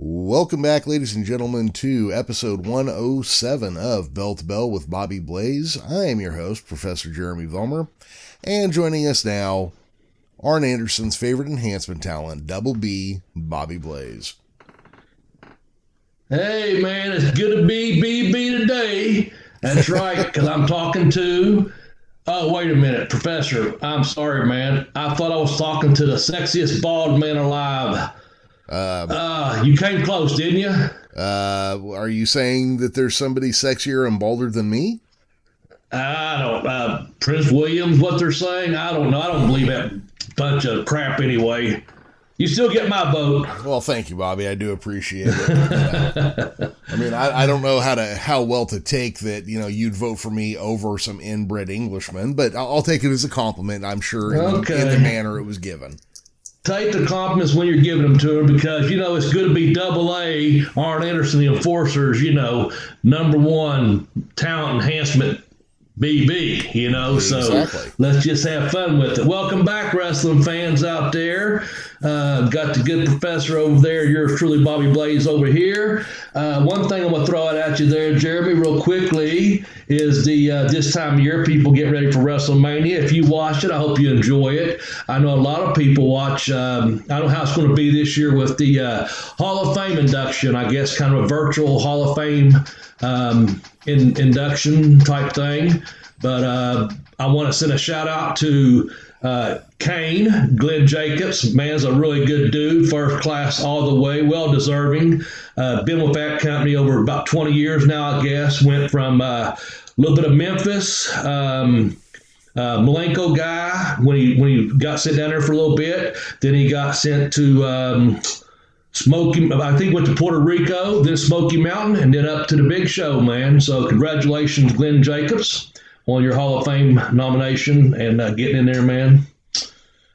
Welcome back, ladies and gentlemen, to episode 107 of Bell to Bell with Bobby Blaze. I am your host, Professor Jeremy Vollmer, and joining us now, Arn Anderson's favorite enhancement talent, Double B, Bobby Blaze. Hey, man, it's good to be BB today. That's right, because I'm talking to. Oh, wait a minute, Professor. I'm sorry, man. I thought I was talking to the sexiest bald man alive. Uh, uh, you came close, didn't you? Uh, are you saying that there's somebody sexier and balder than me? I don't. Uh, Prince William's what they're saying. I don't know. I don't believe that bunch of crap anyway. You still get my vote. Well, thank you, Bobby. I do appreciate it. I mean, I, I don't know how to how well to take that. You know, you'd vote for me over some inbred Englishman, but I'll, I'll take it as a compliment. I'm sure in, okay. in the manner it was given take the compliments when you're giving them to him because you know it's good to be double A. Arn Anderson, the enforcers, you know, number one talent enhancement BB, you know. Exactly. So let's just have fun with it. Welcome back, wrestling fans out there. Uh, got the good professor over there. Yours truly, Bobby Blaze, over here. Uh, one thing I'm gonna throw it at you there, Jeremy, real quickly, is the uh, this time of year people get ready for WrestleMania. If you watch it, I hope you enjoy it. I know a lot of people watch. Um, I don't know how it's going to be this year with the uh, Hall of Fame induction. I guess kind of a virtual Hall of Fame um, in, induction type thing. But uh, I want to send a shout out to uh, Kane, Glenn Jacobs. Man's a really good dude, first class all the way, well deserving. Uh, been with that company over about 20 years now, I guess. Went from uh, a little bit of Memphis. Um, uh, Malenko guy when he when he got sent down there for a little bit. Then he got sent to um, Smoky, I think went to Puerto Rico, then Smoky Mountain, and then up to the big show, man. So congratulations, Glenn Jacobs, on your Hall of Fame nomination and uh, getting in there, man.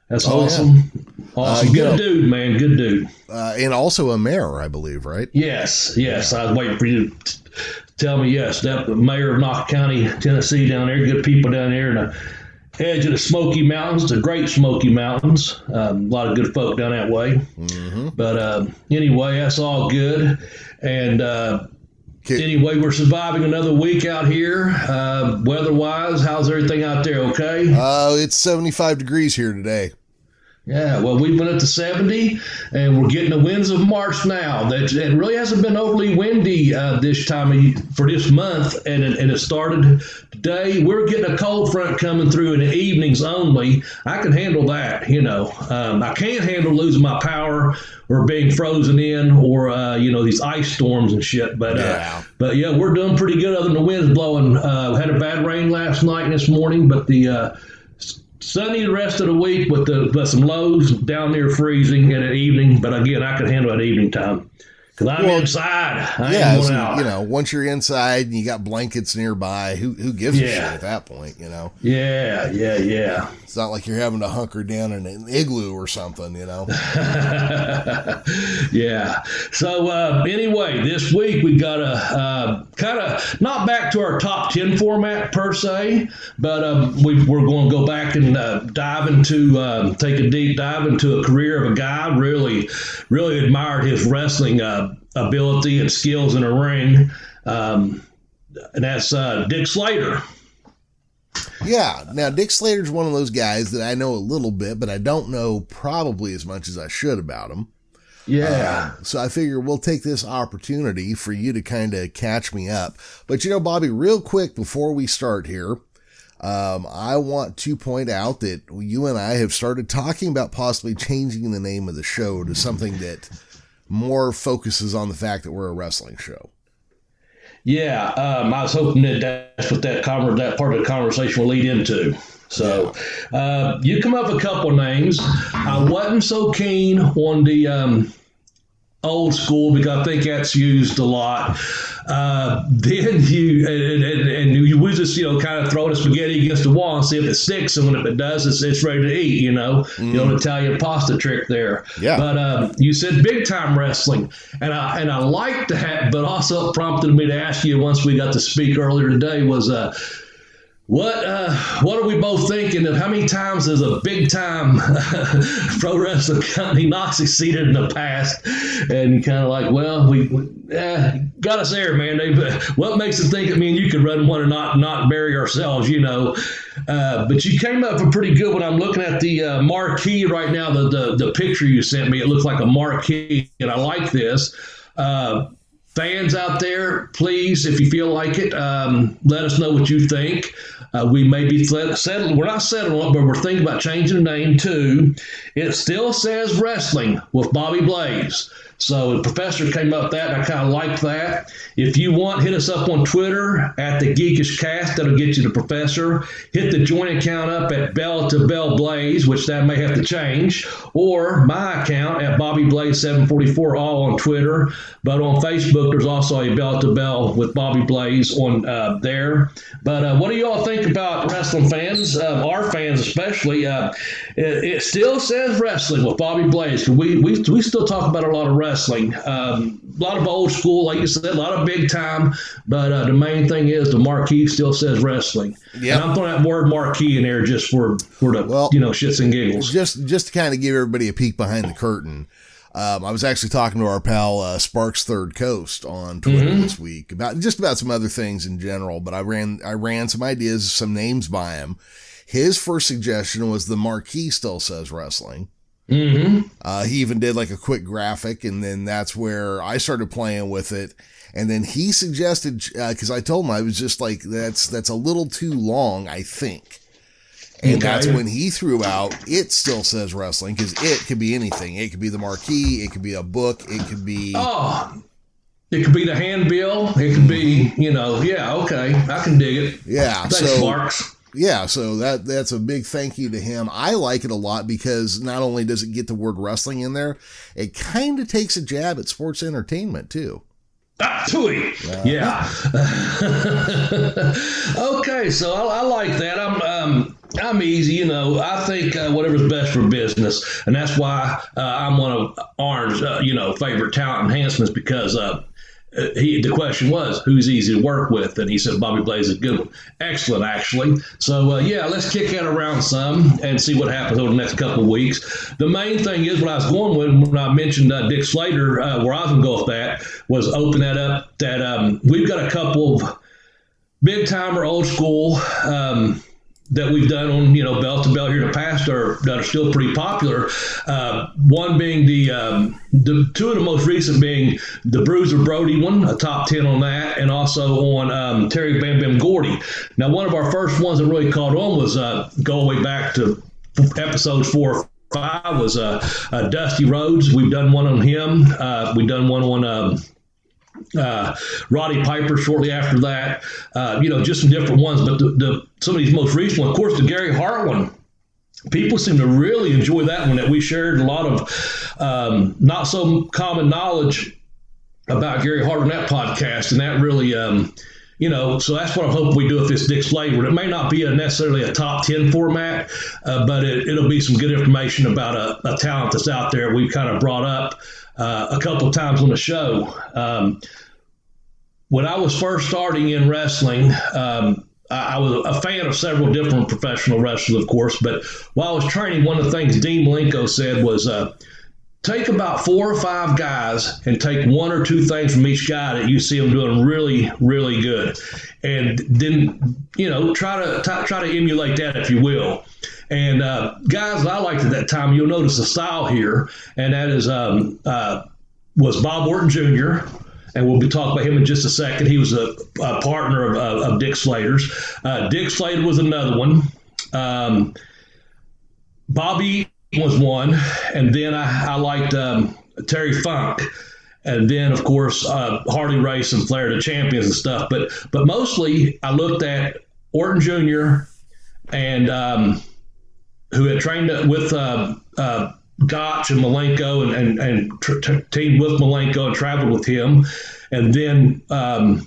That's oh, awesome. Yeah. Awesome. Uh, Good know, dude, man. Good dude. Uh, and also a mayor, I believe, right? Yes, yes. Yeah. I was waiting for you to tell me yes. That mayor of Knox County, Tennessee, down there. Good people down there, and. Edge of the Smoky Mountains, the Great Smoky Mountains. Um, a lot of good folk down that way. Mm-hmm. But uh, anyway, that's all good. And uh, anyway, we're surviving another week out here. Uh, weather wise, how's everything out there? Okay. Uh, it's 75 degrees here today. Yeah, well, we've been at the 70, and we're getting the winds of March now. That it really hasn't been overly windy uh, this time of, for this month, and it, and it started today. We're getting a cold front coming through in the evenings only. I can handle that, you know. Um, I can't handle losing my power or being frozen in, or uh, you know these ice storms and shit. But uh, yeah. but yeah, we're doing pretty good other than the winds blowing. Uh, had a bad rain last night and this morning, but the uh, Sunny the rest of the week with the with some lows down near freezing in the evening. But again, I can handle that evening time. Cause I'm well, inside. I yeah, you know, once you're inside and you got blankets nearby, who who gives yeah. a shit at that point? You know. Yeah, yeah, yeah. It's not like you're having to hunker down in an igloo or something, you know. yeah. So uh, anyway, this week we got a uh, kind of not back to our top ten format per se, but um, we, are going to go back and uh, dive into um, take a deep dive into a career of a guy. Really, really admired his wrestling uh, ability and skills in a ring. Um, and that's uh, Dick Slater. Yeah. Now, Dick Slater's one of those guys that I know a little bit, but I don't know probably as much as I should about him. Yeah. Uh, so I figure we'll take this opportunity for you to kind of catch me up. But you know, Bobby, real quick before we start here, um, I want to point out that you and I have started talking about possibly changing the name of the show to something that more focuses on the fact that we're a wrestling show. Yeah, um, I was hoping that that's what that conver- that part of the conversation will lead into. So, uh, you come up with a couple names. I wasn't so keen on the um, old school because I think that's used a lot. Uh, then you and, and, and, you would just you know kind of throw the spaghetti against the wall and see if it sticks, and when if it does, it's, it's ready to eat. You know, mm. you know, Italian pasta trick there. Yeah. But um, you said big time wrestling, and I and I like that, but also prompted me to ask you once we got to speak earlier today was uh what uh, what are we both thinking? Of how many times has a big time pro wrestling company not succeeded in the past? And kind of like, well, we, we eh, got us there, man. They, what makes us think? I mean, you could run one and not not bury ourselves, you know? Uh, but you came up pretty good. When I'm looking at the uh, marquee right now, the, the the picture you sent me, it looks like a marquee, and I like this. Uh, fans out there, please, if you feel like it, um, let us know what you think. Uh, we may be settled. We're not settled on but we're thinking about changing the name to. It still says wrestling with Bobby Blaze. So the professor came up that, and I kind of liked that. If you want, hit us up on Twitter at the Geekish Cast. That'll get you the professor. Hit the joint account up at Bell to Bell Blaze, which that may have to change, or my account at Bobby Blaze 744, all on Twitter. But on Facebook, there's also a Bell to Bell with Bobby Blaze on uh, there. But uh, what do you all think about wrestling fans, uh, our fans especially? Uh, it, it, still says wrestling with Bobby Blaze. We, we, we still talk about a lot of wrestling. Um, a lot of old school, like you said, a lot of big time. But uh, the main thing is the marquee still says wrestling. Yeah, I'm throwing that word marquee in there just for for the well, you know shits and giggles. Just just to kind of give everybody a peek behind the curtain. Um, I was actually talking to our pal uh, Sparks Third Coast on Twitter mm-hmm. this week about just about some other things in general. But I ran I ran some ideas, some names by him. His first suggestion was the marquee still says wrestling. Mm-hmm. Uh, he even did like a quick graphic, and then that's where I started playing with it. And then he suggested because uh, I told him I was just like that's that's a little too long, I think. And okay. that's when he threw out it still says wrestling because it could be anything. It could be the marquee, it could be a book, it could be oh, it could be the handbill, it could be you know yeah okay I can dig it. Yeah, Thanks, so Marks. Yeah, so that that's a big thank you to him. I like it a lot because not only does it get the word wrestling in there, it kind of takes a jab at sports entertainment too. Ah. Uh, yeah. okay, so I, I, like that. I'm um, I'm easy, you know. I think uh, whatever's best for business, and that's why uh, I'm one of Arn's, uh, you know, favorite talent enhancements because uh, he the question was who's easy to work with, and he said Bobby Blaze is good. Excellent, actually. So uh, yeah, let's kick that around some and see what happens over the next couple of weeks. The main thing is what I was going with when I mentioned uh, Dick Slater, uh, where I was going to go with that was open that up. That um, we've got a couple of big timer, old school. Um, that we've done on you know bell to bell here in the past are that are still pretty popular. Uh, one being the um, the two of the most recent being the Bruiser Brody one, a top ten on that, and also on um, Terry Bam Bam Gordy. Now one of our first ones that really caught on was uh, go way back to episodes four five was uh, uh, Dusty Rhodes. We've done one on him. Uh, we've done one on um, uh, Roddy Piper shortly after that. Uh, you know, just some different ones, but the, the, some of these most recent ones, of course, the Gary Hart one. People seem to really enjoy that one. That we shared a lot of um, not so common knowledge about Gary Hart on that podcast, and that really. Um, you know, so that's what I hope we do with this Dick Slater. It may not be a necessarily a top 10 format, uh, but it, will be some good information about a, a talent that's out there we've kind of brought up uh, a couple times on the show. Um, when I was first starting in wrestling, um, I, I was a fan of several different professional wrestlers, of course. But while I was training, one of the things Dean Malenko said was, uh, take about four or five guys and take one or two things from each guy that you see them doing really, really good, and then you know try to t- try to emulate that if you will. And uh, guys I liked at that time, you'll notice the style here, and that is um, uh, was Bob Orton Jr. And we'll be talking about him in just a second. He was a, a partner of, of, of, Dick Slater's. Uh, Dick Slater was another one. Um, Bobby was one, and then I, I liked um, Terry Funk and then of course uh, Harley Race and Flair the champions and stuff. But but mostly I looked at Orton Jr. and um, who had trained with uh, uh, Gotch and Malenko and, and, and teamed with Malenko and traveled with him. And then um,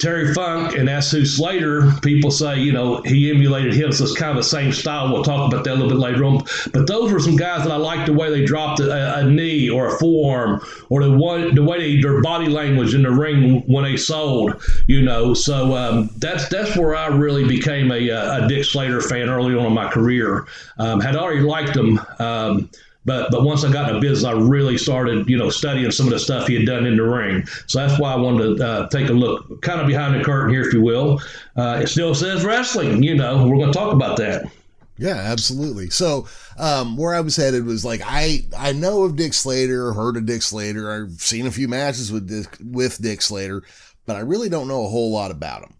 Terry Funk, and that's who Slater, people say, you know, he emulated him. So it's kind of the same style. We'll talk about that a little bit later on. But those were some guys that I liked the way they dropped a, a knee or a forearm or the, one, the way they, their body language in the ring when they sold, you know. So um, that's that's where I really became a, a Dick Slater fan early on in my career. Um, had already liked him. Um, but but once I got in the business, I really started you know studying some of the stuff he had done in the ring. So that's why I wanted to uh, take a look, kind of behind the curtain here, if you will. Uh, it still says wrestling. You know, we're going to talk about that. Yeah, absolutely. So, um, where I was headed was like I I know of Dick Slater, heard of Dick Slater, I've seen a few matches with Dick, with Dick Slater, but I really don't know a whole lot about him.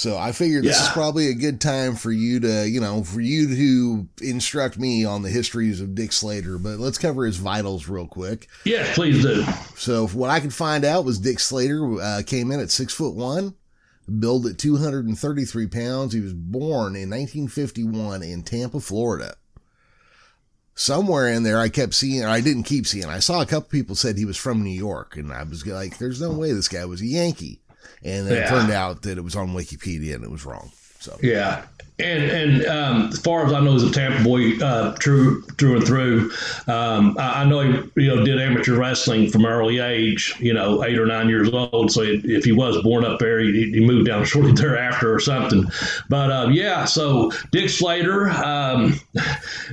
So I figured this is probably a good time for you to, you know, for you to instruct me on the histories of Dick Slater. But let's cover his vitals real quick. Yeah, please do. So what I could find out was Dick Slater uh, came in at six foot one, billed at 233 pounds. He was born in 1951 in Tampa, Florida. Somewhere in there, I kept seeing, I didn't keep seeing. I saw a couple people said he was from New York, and I was like, "There's no way this guy was a Yankee." And then yeah. it turned out that it was on Wikipedia and it was wrong. So yeah, and and um, as far as I know, he's a Tampa boy, uh, true through and through. Um, I, I, know he you know did amateur wrestling from early age, you know, eight or nine years old. So if he was born up there, he, he moved down shortly thereafter or something. But uh, yeah, so Dick Slater, um,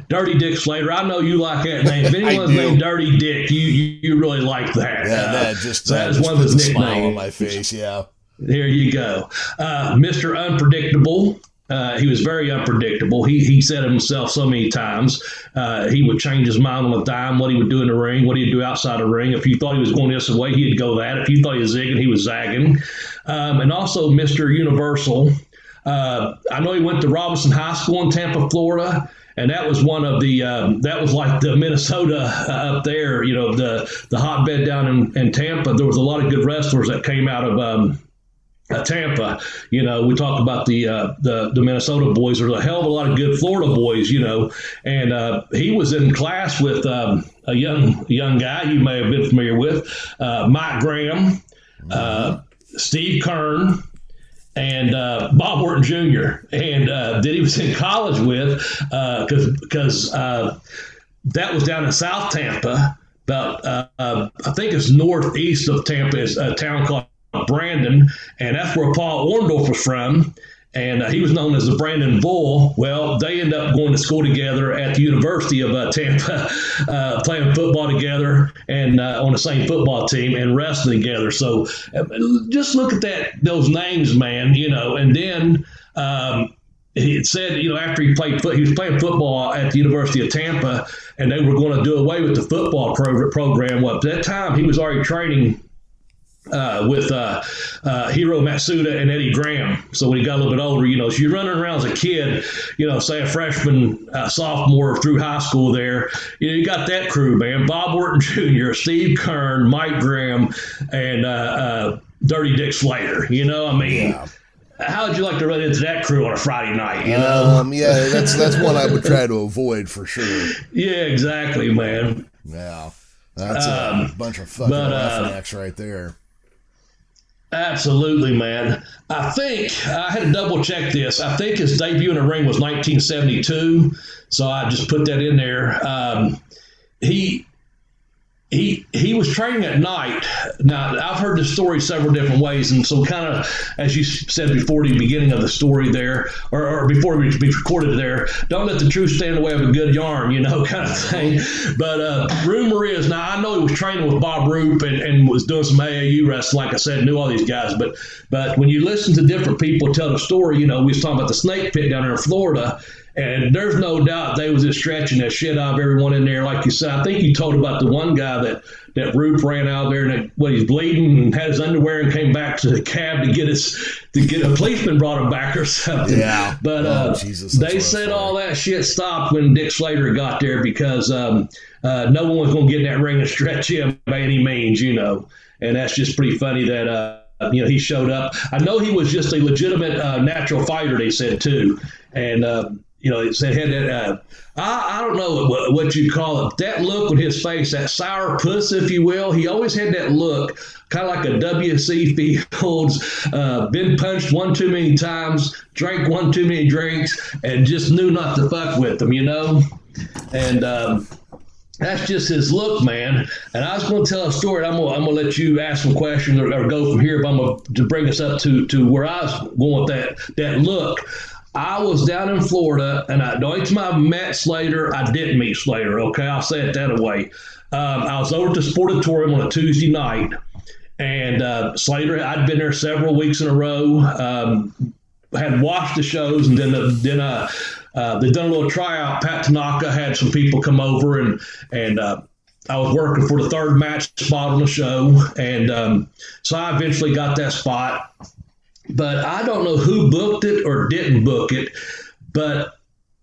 Dirty Dick Slater. I know you like that name. If anyone's named Dirty Dick, you, you, you really like that. Yeah, uh, that just so that is one of his nicknames. Smile on my face. Yeah. There you go. Uh, Mr. Unpredictable. Uh, he was very unpredictable. He, he said himself so many times uh, he would change his mind on a dime, what he would do in the ring, what he'd do outside the ring. If you thought he was going this way, he'd go that. If you thought he was zigging, he was zagging. Um, and also Mr. Universal. Uh, I know he went to Robinson High School in Tampa, Florida and that was one of the um, that was like the Minnesota uh, up there, you know, the the hotbed down in, in, Tampa. There was a lot of good wrestlers that came out of um, uh, Tampa, you know, we talked about the, uh, the the Minnesota boys. There's a hell of a lot of good Florida boys, you know, and uh, he was in class with um, a young young guy you may have been familiar with, uh, Mike Graham, uh, Steve Keirn. and uh, Bob Orton Jr. And that he was in college with, because because that was down in South Tampa. About I think it's northeast of Tampa is a town called Brandon, and that's where Paul Orndorff was from. And uh, he was known as the Brandon Bull. Well, they end up going to school together at the University of uh, Tampa, uh, playing football together and uh, on the same football team and wrestling together. So uh, just look at that, those names, man. You know, and then. Um, he said, you know, after he played, foot he was playing football at the University of Tampa, and they were going to do away with the football pro- program. Well, at that time, he was already training uh, with uh, uh, Hiro Matsuda and Eddie Graham. So when he got a little bit older, you know, so you're running around as a kid, you know, say a freshman, uh, sophomore through high school there, you know, you got that crew, man. Bob Orton Jr., Steve Keirn, Mike Graham, and uh, uh, Dirty Dick Slater. You know, I mean. Yeah. How would you like to run into that crew on a Friday night? You know, um, yeah, that's that's one I would try to avoid for sure. Yeah, exactly, man. Yeah, that's um, a bunch of fucking but, right there. Absolutely, man. I think I had to double check this. I think his debut in the ring was 1972, so I just put that in there. Um, he he he was training at night. Now I've heard the story several different ways, and so kind of as you said before the beginning of the story there, or, or before we recorded there, don't let the truth stand in the way of a good yarn, you know, kind of thing. But uh, rumor is now I know he was training with Bob Roop and, and was doing some AAU wrestling, like I said, knew all these guys. But but when you listen to different people tell the story, you know, we was talking about the snake pit down there in Florida and there's no doubt they was just stretching that shit out of everyone in there. Like you said, I think you told about the one guy that that Roop ran out there and that, what he's bleeding and had his underwear and came back to the cab to get his to get a policeman brought him back or something. Yeah. But oh, uh, Jesus, they said all that shit stopped when Dick Slater got there because um, uh, no one was going to get in that ring and stretch him by any means, you know. And that's just pretty funny that. Uh, you know, he showed up. I know he was just a legitimate uh, natural fighter. They said too, and uh, you know, it said had that. Uh, I, I don't know what, what you call it. That look on his face, that sour puss, if you will. He always had that look, kind of like a WC Fields. Uh, been punched one too many times, drank one too many drinks, and just knew not to fuck with them. You know, and. Um, that's just his look, man. And I was going to tell a story. I'm going, to let you ask some questions or, or go from here. But I'm going to bring us up to, to where I was going with that that look. I was down in Florida, and I, the time I met Slater, I didn't meet Slater. Okay, I'll say it that way. Um, I was over at the Sportatorium on a Tuesday night, and uh, Slater, I'd been there several weeks in a row. Um, had watched the shows, and then uh, then uh, uh, they done a little tryout. Pat Tanaka had some people come over, and and uh, I was working for the third match spot on the show, and um, so I eventually got that spot but I don't know who booked it or didn't book it. But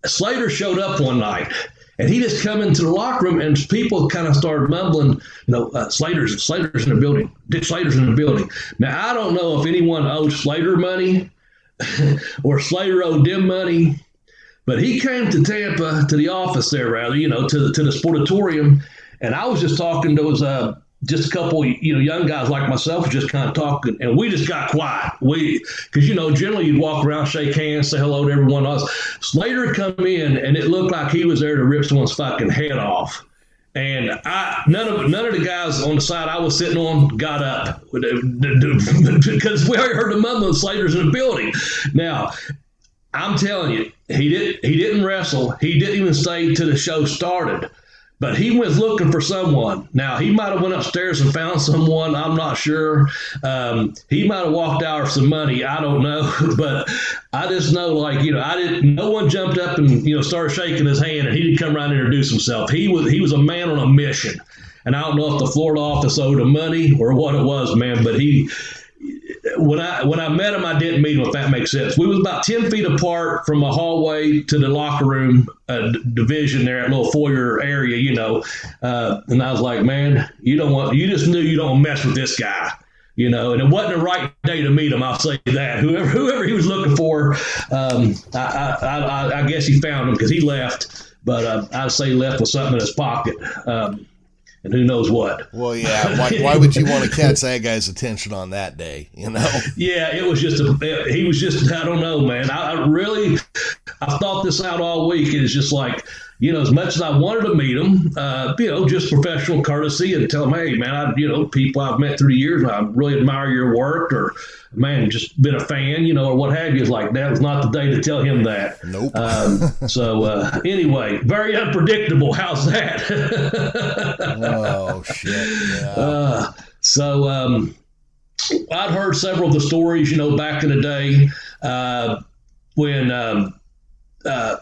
Slater showed up one night and he just come into the locker room and people kind of started mumbling, you know, uh, Slater's Slater's in the building. Dick Slater's in the building. Now I don't know if anyone owes Slater money or Slater owed them money, but he came to Tampa to the office there, rather, you know, to the to the sportatorium, and I was just talking to those uh, just a couple, you know, young guys like myself just kind of talking, and we just got quiet. We, because you know, generally you'd walk around, shake hands, say hello to everyone else. Slater come in, and it looked like he was there to rip someone's fucking head off. And I, none of none of the guys on the side I was sitting on got up uh, because we already heard the mumbling. Slater's in the building. Now, I'm telling you, he didn't he didn't wrestle. He didn't even stay till the show started but he went looking for someone. Now he might have went upstairs and found someone. I'm not sure. Um, he might have walked out with some money. I don't know, but I just know, like you know, I didn't. No one jumped up and you know started shaking his hand, and he didn't come around and introduce himself. He was he was a man on a mission, and I don't know if the Florida office owed him money or what it was, man. But he when I when I met him, I didn't meet him. If that makes sense, we was about ten feet apart from a hallway to the locker room uh, division there, at little foyer area, you know. Uh, and I was like, man, you don't want, you just knew you don't mess with this guy, you know. And it wasn't the right day to meet him. I'll say that. Whoever whoever he was looking for, um, I, I, I, I guess he found him because he left. But uh, I'd say left with something in his pocket. Um, and who knows what. Well, yeah. Why, why would you want to catch that guy's attention on that day? You know? Yeah, it was just a. He was just. I don't know, man. I, I really. I thought this out all week. It's just like you know, as much as I wanted to meet him, uh, you know, just professional courtesy and tell him, hey, man, I, you know, people I've met through the years, I really admire your work, or man, just been a fan, you know, or what have you. Is like that was not the day to tell him that. Nope. Um, so uh, anyway, very unpredictable. How's that? oh shit! Yeah. Uh, so um, I'd heard several of the stories, you know, back in the day uh, when. Um, uh,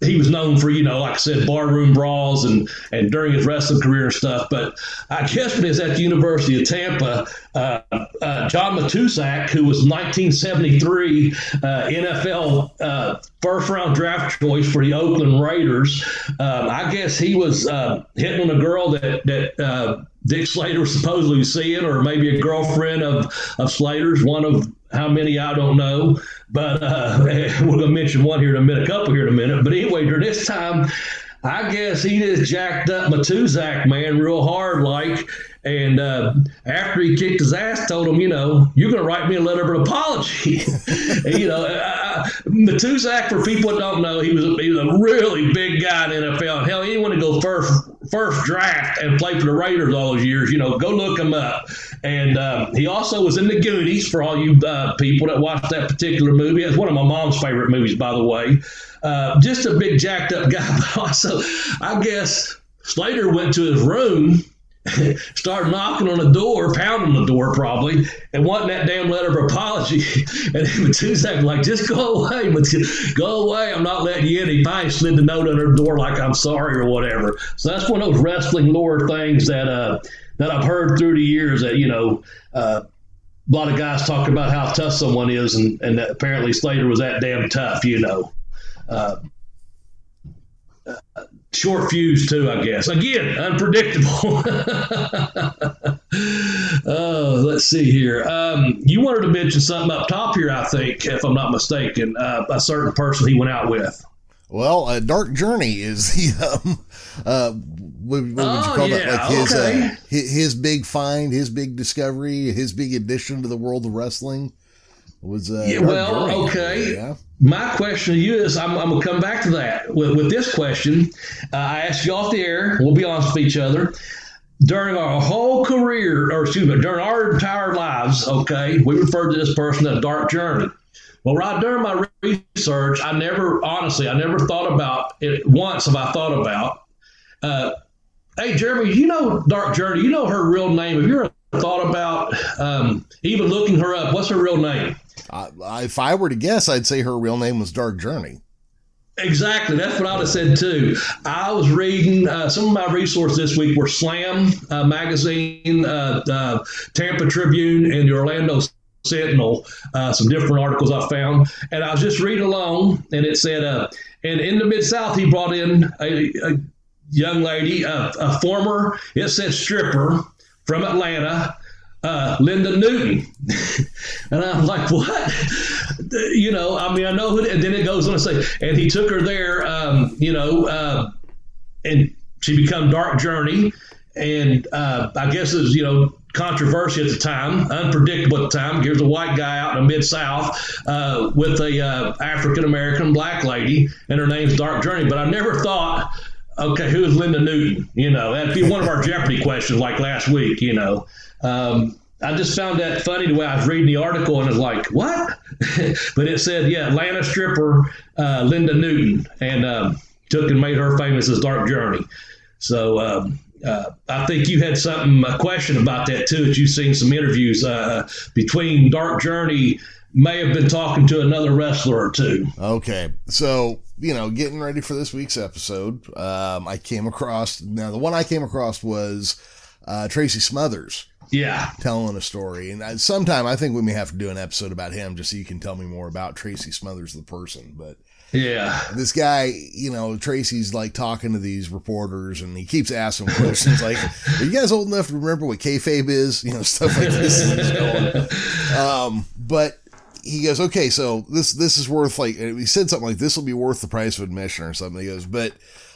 he was known for, you know, like I said, barroom brawls and, and during his wrestling career and stuff. But I guess when he was at the University of Tampa, uh, uh, John Matuszak, who was 1973 uh, NFL uh, first round draft choice for the Oakland Raiders, um, I guess he was uh, hitting on a girl that, that uh, Dick Slater was supposedly seeing, or maybe a girlfriend of, of Slater's, one of how many I don't know, but uh, we're going to mention one here in a minute, a couple here in a minute. But anyway, during this time, I guess he just jacked up Matuszak, man, real hard, like. And uh, after he kicked his ass, told him, you know, you're going to write me a letter of apology. you know, uh, Matuszak, for people that don't know, he was, a, he was a really big guy in NFL. Hell, he wanted to go first first draft and play for the Raiders all those years. You know, go look him up. And um, he also was in the Goonies for all you uh, people that watched that particular movie. It's one of my mom's favorite movies, by the way. Uh, just a big jacked up guy, but also, I guess Slater went to his room started knocking on the door, pounding the door probably, and wanting that damn letter of apology. And Matuszak like, just go away, go away. I'm not letting you in. He finally slid the note under the door like I'm sorry or whatever. So that's one of those wrestling lore things that uh, that I've heard through the years that you know. Uh, a lot of guys talk about how tough someone is, and, and apparently Slater was that damn tough, you know. Uh, short fuse too, I guess. Again, unpredictable. oh, let's see here. Um, you wanted to mention something up top here, I think, if I'm not mistaken. Uh, a certain person he went out with. Well, uh, Dark Journey is the um, uh, what, what would you Oh, call yeah, that? Like his, okay. uh, his his big find, his big discovery, his big addition to the world of wrestling was uh, Yeah, well, Journey. okay. Yeah. My question to you is I'm, I'm going to come back to that with, with this question. Uh, I asked you off the air. We'll be honest with each other. During our whole career, or excuse me, during our entire lives, okay, we referred to this person as Dark Journey. Well, right during my research, I never, honestly, I never thought about it once. Have I thought about? Uh, hey, Jeremy, you know Dark Journey? You know her real name? if you ever thought about um, even looking her up? What's her real name? I, if I were to guess, I'd say her real name was Dark Journey. Exactly. That's what I'd have said too. I was reading uh, some of my resources this week were Slam uh, magazine, uh, uh, Tampa Tribune, and the Orlando Sentinel. Uh, some different articles I found, and I was just reading along, and it said, uh, and in the Mid South, he brought in a, a young lady, a, a former, it said stripper from Atlanta, uh, Linda Newton. and I'm like, what? You know, I mean, I know who, and then it goes on to say, and he took her there, um, you know, uh, and she become Dark Journey. And uh, I guess it was, you know, controversy at the time, unpredictable at the time. Here's a white guy out in the mid South uh, with a uh, African American black lady, and her name's Dark Journey. But I never thought, okay, who is Linda Newton? You know, that'd be one of our Jeopardy questions like last week. You know, um, I just found that funny the way I was reading the article and it was like, what? but it said, yeah, Atlanta stripper uh, Linda Newton, and um, took and made her famous as Dark Journey. So. Um, uh, I think you had something a question about that too. That you've seen some interviews uh, between Dark Journey may have been talking to another wrestler or two. Okay, so you know, getting ready for this week's episode, um, I came across now the one I came across was uh, Tracy Smothers Yeah, telling a story, and I, sometime I think we may have to do an episode about him just so you can tell me more about Tracy Smothers the person, but. yeah, this guy, you know, Tracy's like talking to these reporters and he keeps asking questions like, Are you guys old enough to remember what kayfabe is? You know, stuff like this. And he's going. Um, but he goes, Okay, so this this is worth like he said something like this will be worth the price of admission or something. He goes, But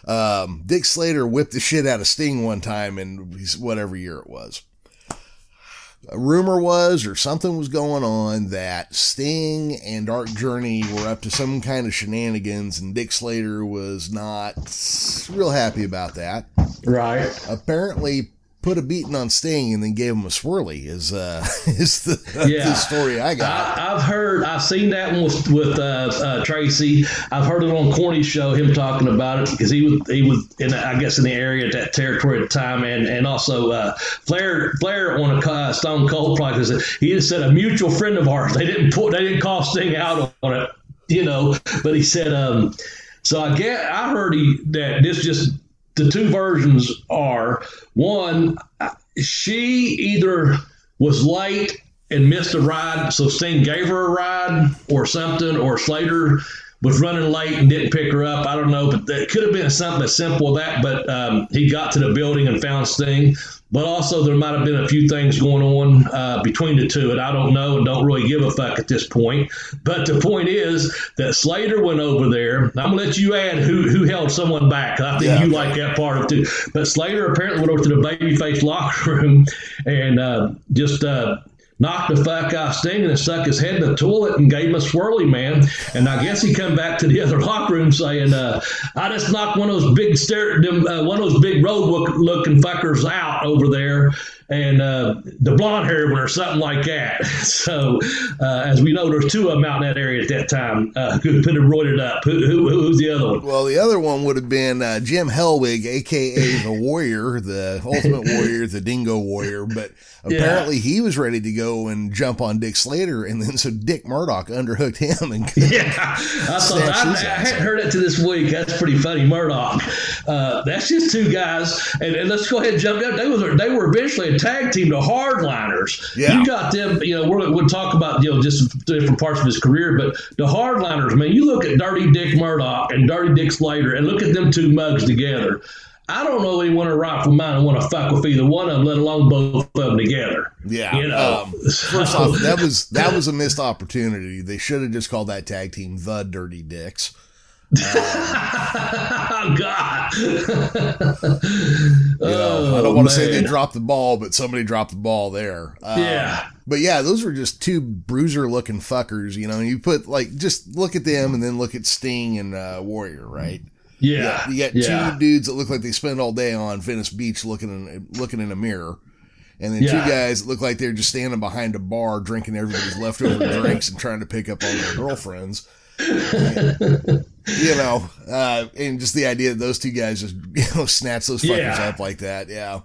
um, Dick Slater whipped the shit out of Sting one time in whatever year it was a rumor was or something was going on that Sting and Dark Journey were up to some kind of shenanigans and Dick Slater was not real happy about that. right. Apparently put a beating on Sting and then gave him a swirly is uh is the, Yeah. the story I got. I, I've heard, I've seen that one with, with uh, uh, Tracy. I've heard it on Corny's show, him talking about it because he was he was in I guess in the area that territory at the time, and and also uh, Flair Flair on a uh, Stone Cold podcast. He just said a mutual friend of ours. They didn't put they didn't call Sting out on it, you know, but he said um. So I get I heard he that this just the two versions are one she either was late and missed a ride, so Sting gave her a ride or something, or Slater was running late and didn't pick her up. I don't know, but that could have been something as simple as that. But um, he got to the building and found Sting. But also, there might have been a few things going on uh, between the two, and I don't know and don't really give a fuck at this point. But the point is that Slater went over there. I'm gonna let you add who who held someone back. I think Yeah, you like that part of it too. But Slater apparently went over to the babyface locker room and uh, just uh, knocked the fuck out Sting and stuck his head in the toilet and gave him a swirly man. And I guess he come back to the other locker room saying, uh, "I just knocked one of those big stare, uh, one of those big road looking fuckers out over there." And uh, the blonde hair one or something like that. So, uh, as we know, there's two of them out in that area at that time uh, who could have roided up. Who, who, who's the other one? Well, the other one would have been uh, Jim Hellwig, aka the Warrior, the Ultimate Warrior, the Dingo Warrior. But apparently, he was ready to go and jump on Dick Slater, and then so Dick Murdoch underhooked him and Yeah, I thought I, I hadn't heard it to this week. That's pretty funny, Murdoch. Uh, that's just two guys, and, and let's go ahead and jump in. They was they were eventually a tag team, the Hardliners. Yeah. You got them. You know, we're, we'll talk about you know just different parts of his career, but the Hardliners, man, you look at Dirty Dick Murdoch and Dirty Dick Slater, and look at them two mugs together. I don't know anyone in right from mind want to fuck with either one of them, let alone both of them together. Yeah. you know. Um, first off, that was that was a missed opportunity. They should have just called that tag team the Dirty Dicks. Oh God! you know, I don't want to say they dropped the ball, but somebody dropped the ball there. Uh, yeah. But yeah, those were just two bruiser looking fuckers. You know, you put like just look at them and then look at Sting and uh, Warrior, right? Yeah. You got, you got yeah. two dudes that look like they spend all day on Venice Beach looking in looking in a mirror. And then yeah. two guys that look like they're just standing behind a bar drinking everybody's leftover drinks and trying to pick up all their girlfriends. You know, uh, and just the idea that those two guys just you know snatch those fuckers yeah. up like that, yeah.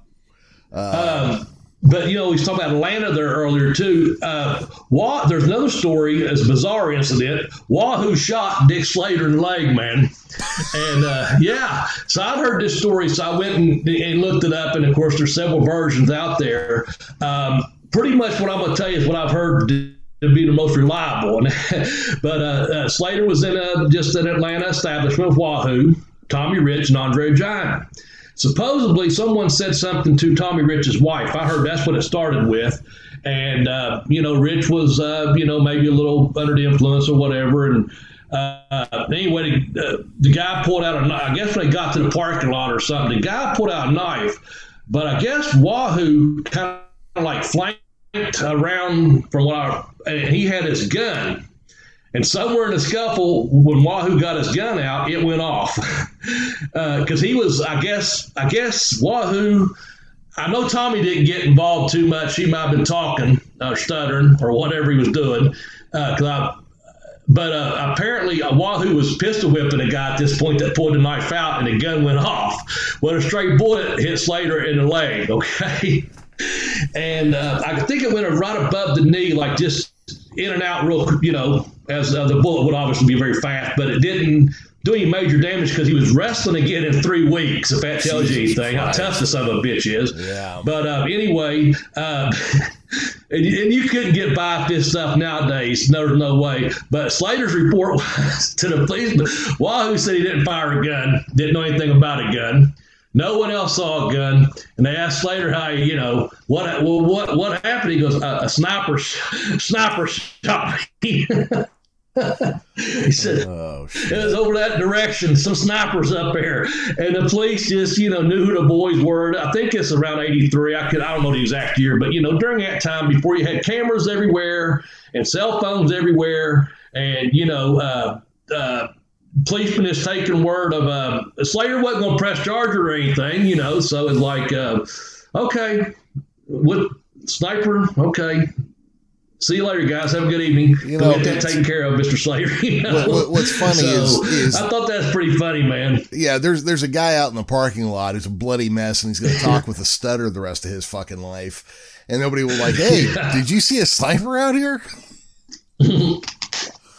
Uh, um, but you know, we talked about Atlanta there earlier too. Uh, Wah, there's another story, as a bizarre incident. Wahoo shot Dick Slater in the leg, man. And uh, yeah, so I've heard this story, so I went and, and, looked it up, and of course, there's several versions out there. Um, pretty much what I'm going to tell you is what I've heard to be the most reliable. but uh, uh, Slater was in a, just an Atlanta establishment with Wahoo, Tommy Rich, and Andre Giant. Supposedly, someone said something to Tommy Rich's wife. I heard that's what it started with. And, uh, you know, Rich was, uh, you know, maybe a little under the influence or whatever. And uh, anyway, the, the, guy pulled out a knife. I guess they got to the parking lot or something, the guy pulled out a knife. But I guess Wahoo kind of like flanked around from what I, and he had his gun. And somewhere in the scuffle, when Wahoo got his gun out, it went off because uh, he was, I guess, I guess Wahoo. I know Tommy didn't get involved too much. He might have been talking, or stuttering, or whatever he was doing. Uh, I, but uh, apparently, uh, Wahoo was pistol whipping a guy at this point that pulled the knife out, and the gun went off. Well, a straight bullet hit Slater in the leg. Okay, and uh, I think it went right above the knee, like just in and out, real, you know, as uh, the bullet would obviously be very fast, but it didn't do any major damage because he was wrestling again in three weeks. If that tells you anything, how tough the son of a bitch is. Yeah. But uh, anyway, uh, and, and, you couldn't get by this stuff nowadays. No, no way. But Slater's report was to the police. Wahoo said he didn't fire a gun, didn't know anything about a gun. No one else saw a gun, and they asked Slater how you know what well, what what happened. He goes, a, a sniper sniper shot me. he said oh, it was over that direction. Some snipers up there, and the police just you know knew who the boys were. I think it's around '83. I could I don't know the exact year, but you know during that time before you had cameras everywhere and cell phones everywhere, and you know. Uh, uh, policeman is taking word of uh, Slater wasn't going to press charge or anything, you know. So it's like, uh, okay, what sniper? Okay, see you later, guys. Have a good evening. You know, get that taken care of, Mister Slater. You know? what, what's funny so, is, is, I thought that's pretty funny, man. Yeah, there's there's a guy out in the parking lot who's a bloody mess, and he's going to talk with a stutter the rest of his fucking life, and nobody will like, hey, yeah. did you see a sniper out here?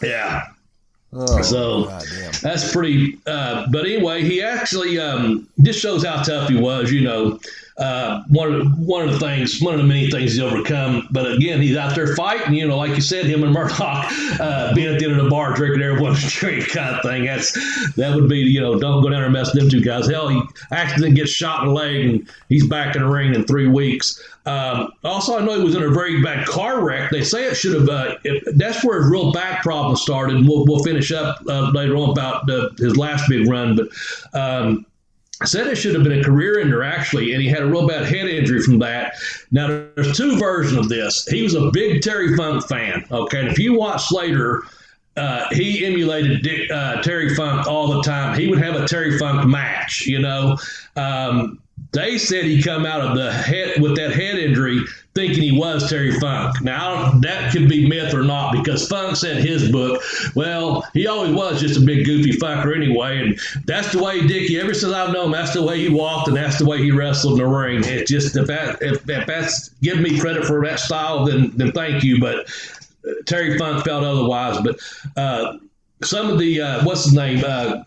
yeah. Oh, so that's pretty. Uh, but anyway, he actually um, this shows how tough he was. You know, uh, one of the, one of the things, one of the many things he's overcome. But again, he's out there fighting. You know, like you said, him and Murdoch uh, being at the end of the bar drinking everyone's drink kind of thing. That's that would be you know don't go down there and mess with them two guys. Hell, he accidentally gets shot in the leg and he's back in the ring in three weeks. Um, also, I know he was in a very bad car wreck. They say it should have. Uh, that's where his real back problem started. We'll, we'll finish up uh, later on about his last big run, but. Um, said it should have been a career ender actually, and he had a real bad head injury from that. Now there's two versions of this. He was a big Terry Funk fan. Okay, and if you watch Slater, uh, he emulated Dick, uh, Terry Funk all the time. He would have a Terry Funk match, you know. Um, they said he come out of the head with that head injury thinking he was Terry Funk. Now that could be myth or not because Funk said his book, well, he always was just a big goofy fucker anyway, and that's the way Dickie. Ever since I've known him, that's the way he walked and that's the way he wrestled in the ring. It's just if that if, if that's giving me credit for that style, then then thank you. But uh, Terry Funk felt otherwise. But uh, some of the uh, what's his name. Uh,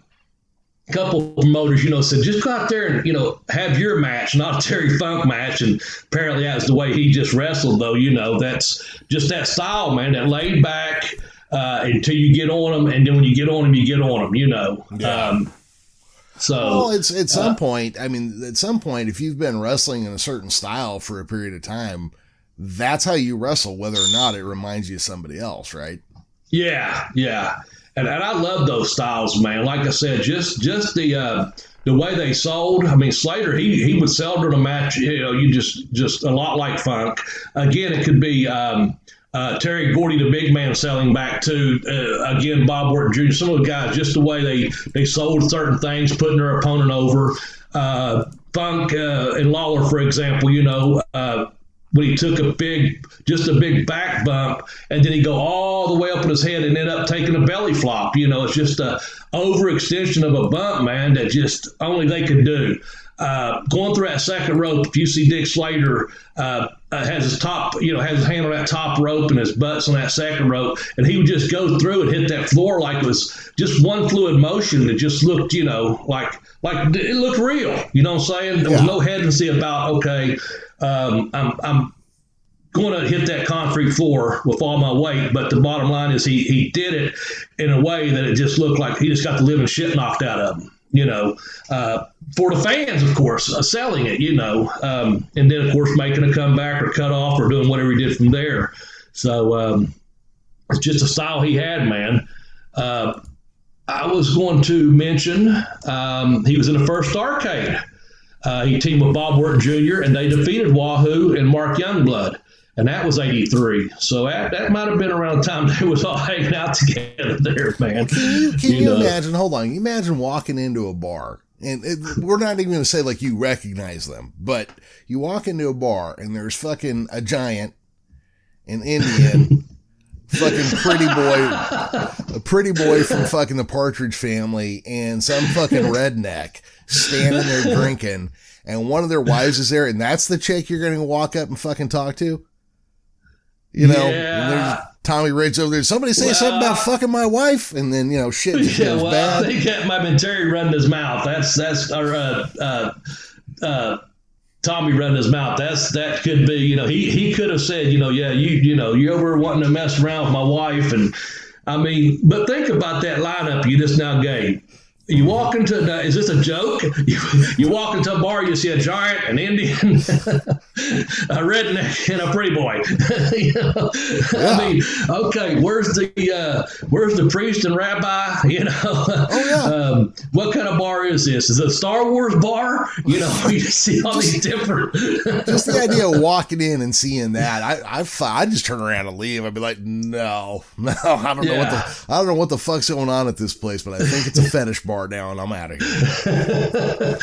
couple promoters, you know, said just go out there and you know have your match, not a Terry Funk match. And apparently that's the way he just wrestled, though. You know, that's just that style, man. That laid back uh, until you get on them, and then when you get on them, you get on them. You know. Yeah. Um, so well, it's at some uh, point. I mean, at some point, if you've been wrestling in a certain style for a period of time, that's how you wrestle, whether or not it reminds you of somebody else, right? Yeah, yeah. And, and I love those styles, man. Like I said, just just the uh, the way they sold. I mean, Slater he he would sell during a match. You know, you just just a lot like Funk. Again, it could be. Um, uh, Terry Gordy, the big man, selling back to uh, again Bob Orton Jr. Some of the guys, just the way they they sold certain things, putting their opponent over. Uh, Funk uh, and Lawler, for example, you know, uh, when he took a big, just a big back bump, and then he go all the way up in his head and end up taking a belly flop. You know, it's just a overextension of a bump, man, that just only they could do. Uh, going through that second rope, if you see Dick Slater uh, uh, has his top, you know, has his hand on that top rope and his butt's on that second rope, and he would just go through and hit that floor like it was just one fluid motion that just looked, you know, like like it looked real. You know what I'm saying? There was no hesitancy about okay, um, I'm I'm going to hit that concrete floor with all my weight. But the bottom line is he he did it in a way that it just looked like he just got the living shit knocked out of him. You know, uh, for the fans, of course, uh, selling it. You know, um, and then of course making a comeback or cut off or doing whatever he did from there. So um, it's just a style he had, man. Uh, I was going to mention um, he was in the first Starcade. Uh, he teamed with Bob Orton Jr. and they defeated Wahoo and Mark Youngblood, and that was '83. So that, that might have been around the time they was all hanging out together there, man. Can you, can you, you imagine? Hold on, you imagine walking into a bar. And it, we're not even going to say like you recognize them, but you walk into a bar and there's fucking a giant, an Indian, fucking pretty boy, a pretty boy from fucking the Partridge family, and some fucking redneck standing there drinking, and one of their wives is there, and that's the chick you're going to walk up and fucking talk to. You know, yeah. Tommy Rich over there. Somebody say well, something about fucking my wife, and then you know shit yeah, well, bad. I think that might have been Terry running his mouth. That's that's our. uh, uh, uh, Tommy running his mouth. That's that could be. You know, he he could have said, you know, yeah, you you know, you over wanting to mess around with my wife, and I mean, but think about that lineup you just now gave. You walk into is this a joke? You, you walk into a bar, you see a giant, an Indian, a redneck, and a pretty boy. you know? yeah. I mean, okay, where's the uh, where's the priest and rabbi? You know, oh, yeah. um, what kind of bar is this? Is it a Star Wars bar? You know, you just see all just, these different. just the idea of walking in and seeing that, I I I just turn around and leave. I'd be like, no, no, I don't yeah. know what the I don't know what the fuck's going on at this place, but I think it's a fetish bar now, and I'm out of here.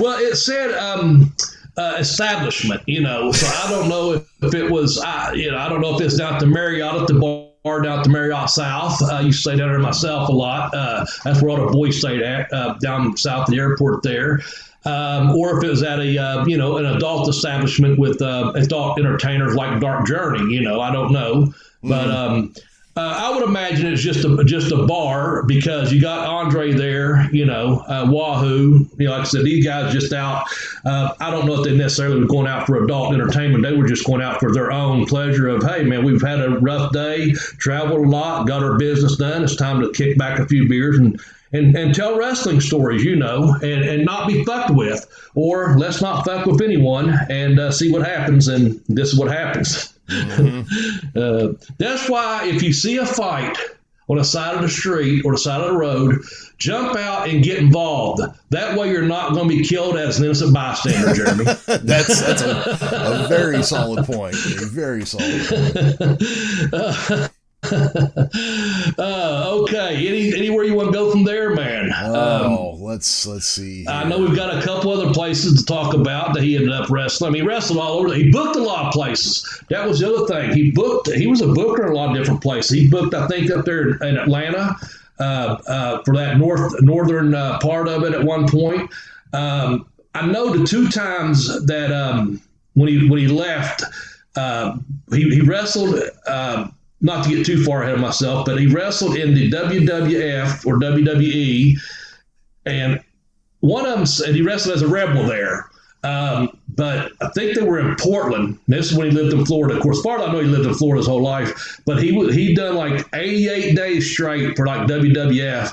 well, it said um, uh, establishment, you know, so I don't know if, if it was, I, you know, I don't know if it's down at the Marriott at the bar down at the Marriott South. I used to stay down there myself a lot. Uh, that's where all the boys stayed at, uh, down south of the airport there. Um, or if it was at a uh, you know an adult establishment with uh, adult entertainers like Dark Journey, you know, I don't know, but mm-hmm. um, uh, I would imagine it's just a just a bar because you got Andre there, you know, uh, Wahoo. You know, like I said, these guys just out. Uh, I don't know if they necessarily were going out for adult entertainment. They were just going out for their own pleasure of, hey, man, we've had a rough day, traveled a lot, got our business done. It's time to kick back a few beers and and, and tell wrestling stories, you know, and, and not be fucked with. Or let's not fuck with anyone and uh, see what happens. And this is what happens. Mm-hmm. uh, that's why if you see a fight on the side of the street or the side of the road, jump out and get involved. That way, you're not going to be killed as an innocent bystander, Jeremy. that's that's a, a, very solid point. A very solid point. Uh, uh, okay. Any anywhere you want to go from there, man? Oh, um, let's let's see. Here. I know we've got a couple other places to talk about that he ended up wrestling. I mean, he wrestled all over. He booked a lot of places. That was the other thing. He booked. He was a booker in a lot of different places. He booked, I think, up there in Atlanta uh, uh, for that north northern uh, part of it at one point. Um, I know the two times that um, when he when he left, uh, he, he wrestled. Not to get too far ahead of myself, but he wrestled in the WWF or WWE, and one of them said he wrestled as a rebel there. Um, but I think they were in Portland. This is when he lived in Florida. Of course, far as I know, he lived in Florida his whole life. But he he done like 88 days straight for like WWF,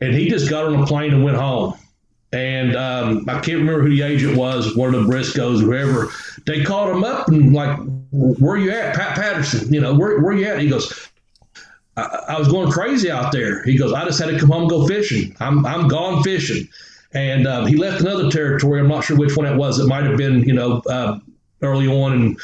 and he just got on a plane and went home. And um, I can't remember who the agent was, one of the Briscoes, whoever. They called him up and like, "Where you at, Pat Patterson? You know, where where you at?" He goes, I, I was going crazy out there. He goes, I just had to come home and go fishing. I'm I'm gone fishing. And um, he left another territory. I'm not sure which one it was. It might have been, you know, uh, early on, and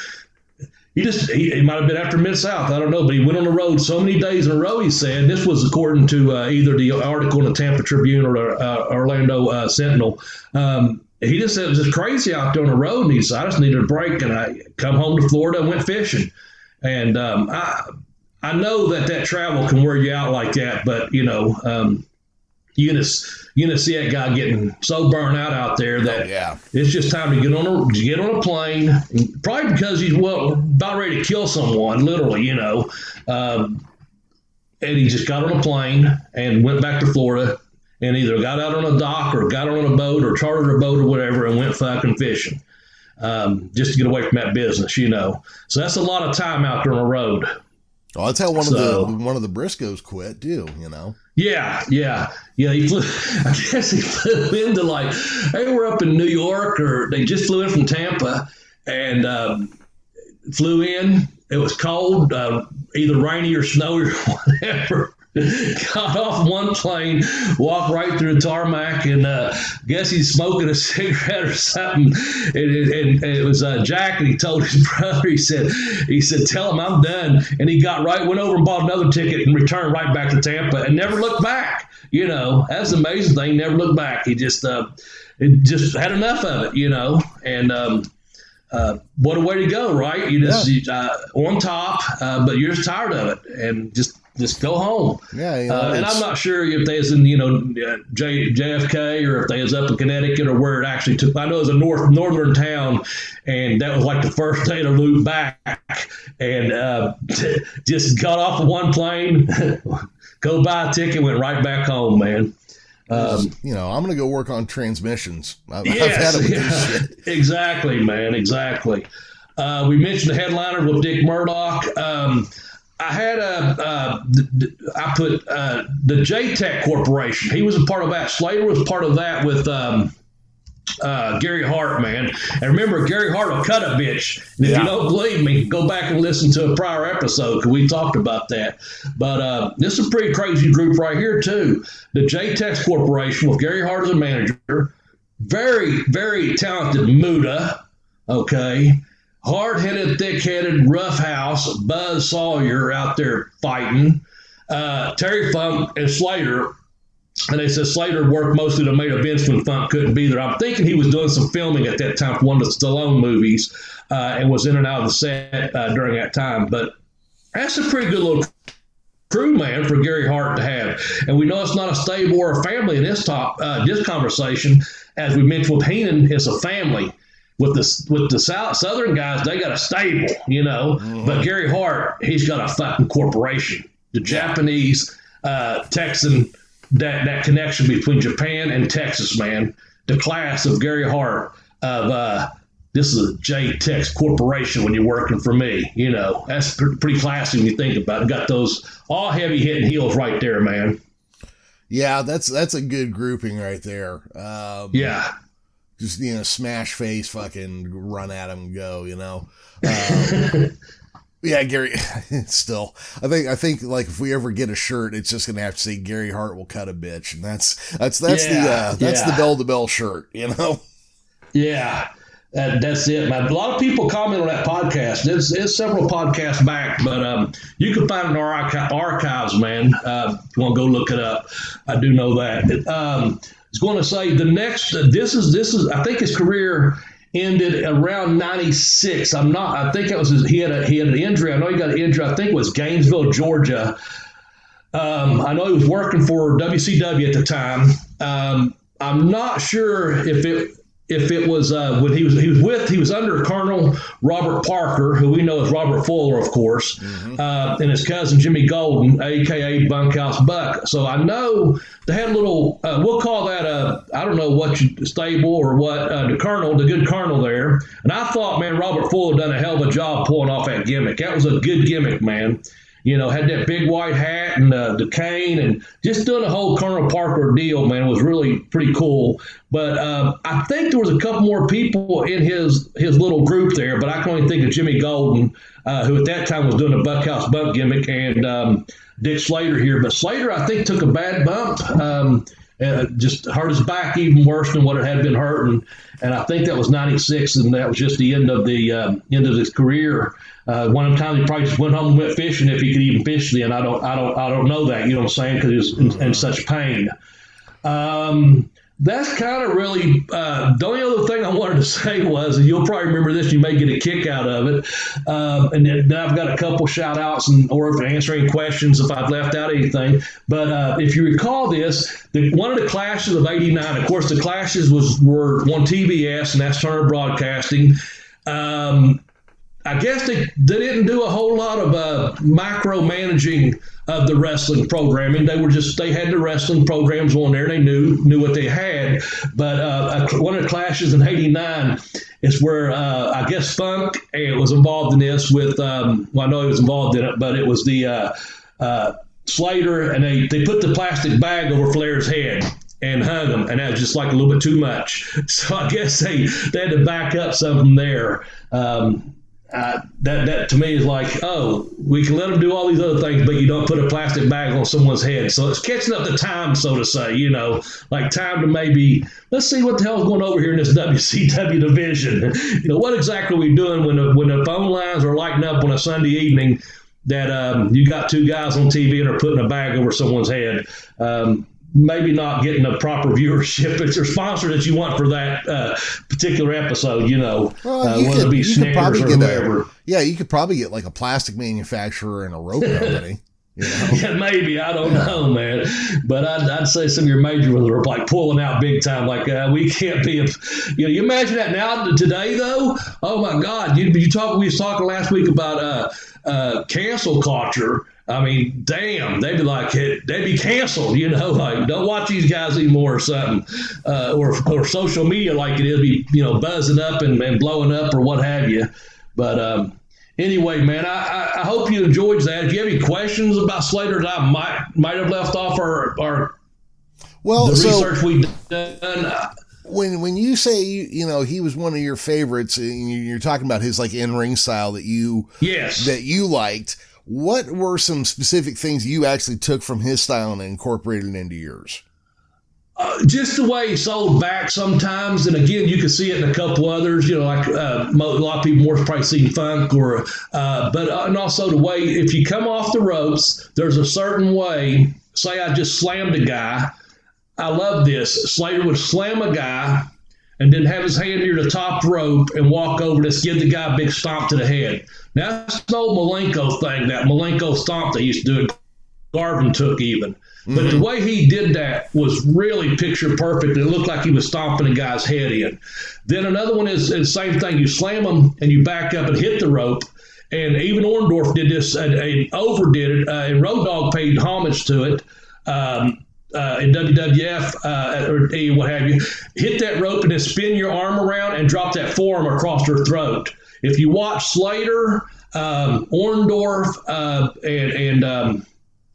he just he, it might have been after Mid South. I don't know, but he went on the road so many days in a row. He said this was according to uh, either the article in the Tampa Tribune or uh, Orlando uh, Sentinel. Um, he just said it was just crazy out there on the road, and he said I just needed a break, and I come home to Florida and went fishing. And um, I I know that that travel can wear you out like that, but you know um, you just you know see that guy getting so burnt out out there that oh, yeah. it's just time to get on a get on a plane. Probably because he's well about ready to kill someone, literally, you know. Um, and he just got on a plane and went back to Florida and either got out on a dock or got on a boat or chartered a boat or whatever and went fucking fishing. Um, just to get away from that business, you know. So that's a lot of time out there on the road. Well, that's how one so, of the one of the Briscoes quit too. You know. Yeah, yeah, yeah. He flew. I guess he flew into like they were up in New York, or they just flew in from Tampa, and um, flew in. It was cold, uh, either rainy or snowy or whatever. got off one plane, walked right through the tarmac, and uh, guess he's smoking a cigarette or something. And, and, and it was uh, Jack, and he told his brother, he said, he said, tell him I'm done. And he got right, went over and bought another ticket and returned right back to Tampa and never looked back. You know, that's the amazing thing. Never looked back. He just, uh, it just had enough of it, you know, and. Um, uh, what a way to go, right? You just yeah. uh, on top, uh, but you're just tired of it, and just just go home. Yeah, you know, uh, and I'm not sure if they was in you know J, JFK or if they was up in Connecticut or where it actually took. I know it was a north northern town, and that was like the first day to loop back, and uh, just got off of one plane, go buy a ticket, went right back home, man. Um, you know, I'm going to go work on transmissions. I've, yes, I've yeah, exactly, man, exactly. Uh, we mentioned the headliner with Dick Murdoch. Um, I had a, uh, I put uh, the JTEX Corporation. He was a part of that. Slater was part of that with um, uh, Gary Hart, man. And remember, Gary Hart will cut a bitch. And if yeah. you don't believe me, go back and listen to a prior episode because we talked about that. But uh, this is a pretty crazy group right here, too. The JTEX Corporation with Gary Hart as a manager. Very, very talented Muta. Okay hard headed, thick headed, rough house, Buzz Sawyer out there fighting. Uh, Terry Funk and Slater. And they said Slater worked mostly to make events when Funk couldn't be there. I'm thinking he was doing some filming at that time for one of the Stallone movies uh, and was in and out of the set uh, during that time. But that's a pretty good little crew man for Gary Hart to have. And we know it's not a stable or a family in this top uh, this conversation. As we mentioned with Heenan, it's a family with the with the South Southern guys, they got a stable, you know. Mm-hmm. But Gary Hart, he's got a fucking corporation. The Japanese, uh, Texan, that that connection between Japan and Texas, man. The class of Gary Hart of uh, this is a JTEX corporation when you're working for me. You know, that's pretty classy when you think about it. Got those all heavy hitting heels right there, man. Yeah, that's that's a good grouping right there. Um, yeah just you know smash face fucking run at him go you know um, yeah gary still i think i think like if we ever get a shirt it's just gonna have to say gary hart will cut a bitch and that's that's that's yeah, the uh, that's yeah. the bell to bell shirt you know yeah that, that's it, man. A lot of people comment on that podcast. It's, it's several podcasts back, but um, you can find it in our archives, man. Uh, if you want to go look it up, I do know that. Um, is going to say the next. This is this is. I think his career ended around 96. I'm not. I think it was his, he had a he had an injury. I know he got an injury. I think it was Gainesville, Georgia. Um, I know he was working for WCW at the time. Um, I'm not sure if it if it was uh, when he was he was with he was under Colonel Robert Parker, who we know as Robert Fuller, of course, mm-hmm. uh, and his cousin Jimmy Golden, aka Bunkhouse Buck. So I know they had a little. Uh, we'll call that a I don't know what you, stable or what uh, the Colonel, the good Colonel there. And I thought, man, Robert Fuller done a hell of a job pulling off that gimmick. That was a good gimmick, man. You know, had that big white hat and uh, the cane and just doing the whole Colonel Parker deal, man, was really pretty cool. But uh, I think there was a couple more people in his his little group there, but I can only think of Jimmy Golden, uh, who at that time was doing a Bunkhouse Buck gimmick, and um, Dick Slater here. But Slater, I think, took a bad bump. Um, uh, just hurt his back even worse than what it had been hurting. And I think that was 96, and that was just the end of the uh, end of his career. Uh, one time he probably just went home and went fishing if he could even fish then. I don't, I don't, I don't know that. You know what I'm saying? Because he was in, in, such pain. Um, that's kind of really uh, the only other thing I wanted to say was, and you'll probably remember this, you may get a kick out of it. Um, and then I've got a couple shout outs and or if answering questions if I've left out anything. But uh, if you recall this, the, one of the clashes of '89, of course, the clashes was were on TBS, and that's Turner Broadcasting. Um, I guess they, they didn't do a whole lot of uh, micromanaging of the wrestling programming. They were just they had the wrestling programs on there. They knew knew what they had. But uh, one of the clashes in '89 is where uh, I guess Funk was involved in this with. Um, well, I know he was involved in it, but it was the uh, uh, Slater, and they they put the plastic bag over Flair's head and hung him, and that was just like a little bit too much. So I guess they they had to back up something there. Um, uh, that that to me is like, oh, we can let them do all these other things, but you don't put a plastic bag on someone's head. So it's catching up the time, so to say. You know, like time to maybe let's see what the hell's going over here in this WCW division. you know, what exactly are we doing when the, when the phone lines are lighting up on a Sunday evening? That um, you got two guys on TV and are putting a bag over someone's head. Um, maybe not getting the proper viewership. It's your sponsor that you want for that uh, particular episode, you know, well, uh, you could, be you could probably get a, yeah, you could probably get like a plastic manufacturer and a rope company. You know? yeah, maybe I don't know, man. But I'd, I'd, say some of your major ones are like pulling out big time. Like uh, we can't be, a, you know, you imagine that now today though. Oh my God, you you talk. We was talking last week about uh, uh, cancel culture I mean, damn, they'd be like, they'd be canceled, you know, like don't watch these guys anymore or something, uh, or or social media like it is, be you know buzzing up and, and blowing up or what have you. But um, anyway, man, I, I, hope you enjoyed that. If you have any questions about Slater that I might might have left off our our well the so research we've done. Uh, when when you say you know he was one of your favorites, and you're talking about his like in ring style that you yes that you liked what were some specific things you actually took from his style and incorporated into yours? Uh, just the way he sold back sometimes, and again, you can see it in a couple others. You know, like uh, a lot of people more probably seen Funk, or uh, but uh, and also the way if you come off the ropes, there's a certain way. Say I just slammed a guy. I love this. Slater would slam a guy and then have his hand near the top rope and walk over to give the guy a big stomp to the head. Now, that's the old Malenko thing, that Malenko stomp they used to do. It. Garvin took even. Mm-hmm. But the mm-hmm. way he did that was really picture perfect. It looked like he was stomping a guy's head in. Then another one is, the same thing. You slam him and you back up and hit the rope. And even Orndorff did this and, and overdid it. Uh, and Road Dog paid homage to it. Um, uh, in WWF uh, or what have you, hit that rope and then spin your arm around and drop that forearm across her throat. If you watch Slater, um, Orndorff, uh, and, and um,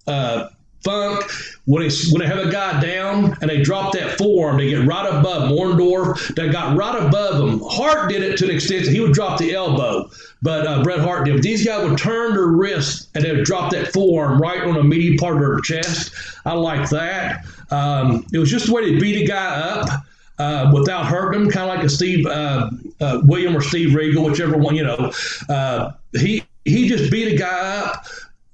uh, Funk, when they, when they have a guy down and they drop that forearm, they get right above. Orndorff, they got right above him. Hart did it to the extent that he would drop the elbow, but uh, Bret Hart did. But these guys would turn their wrist and they would drop that forearm right on the meaty part of their chest. I like that. Um, it was just the way they beat a guy up. Uh, without hurting him, kind of like a Steve uh, uh, William or Steve Regal, whichever one you know. Uh, he he just beat a guy up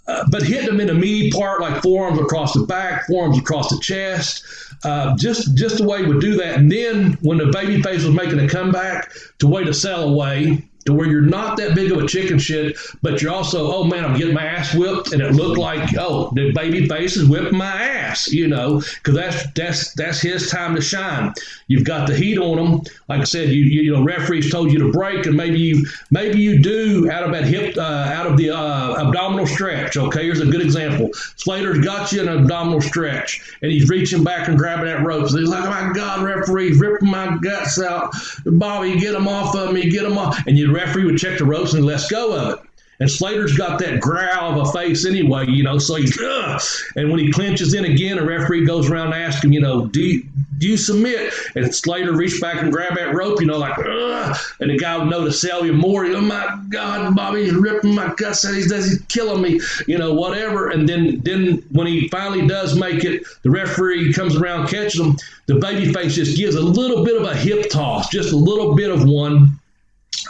uh, but hitting them in the meaty part, like forearms across the back, forearms across the chest, uh, just just the way we would do that. And then when the baby face was making a comeback, to way to sell away, to where you're not that big of a chicken shit, but you're also, oh man, I'm getting my ass whipped, and it looked like, oh, the baby face is whipping my ass, you know, because that's that's that's his time to shine. You've got the heat on him. Like I said, you you, know, referees told you to break, and maybe you maybe you do out of that hip, uh, out of the uh, abdominal stretch. Okay, here's a good example. Slater's got you in an abdominal stretch, and he's reaching back and grabbing that rope. So he's like, oh my God, referee's ripping my guts out. Bobby, get him off of me, get him off, and you referee would check the ropes and let's go of it. And Slater's got that growl of a face anyway, you know. So he's, Ugh! and when he clinches in again, a referee goes around and asks him, you know, do you, do you submit? And Slater reached back and grabbed that rope, you know, like, Ugh! and the guy would know to sell you more. Oh my God, Bobby's ripping my guts out. He's, he's killing me, you know, whatever. And then, then when he finally does make it, the referee comes around, catches him. The babyface just gives a little bit of a hip toss, just a little bit of one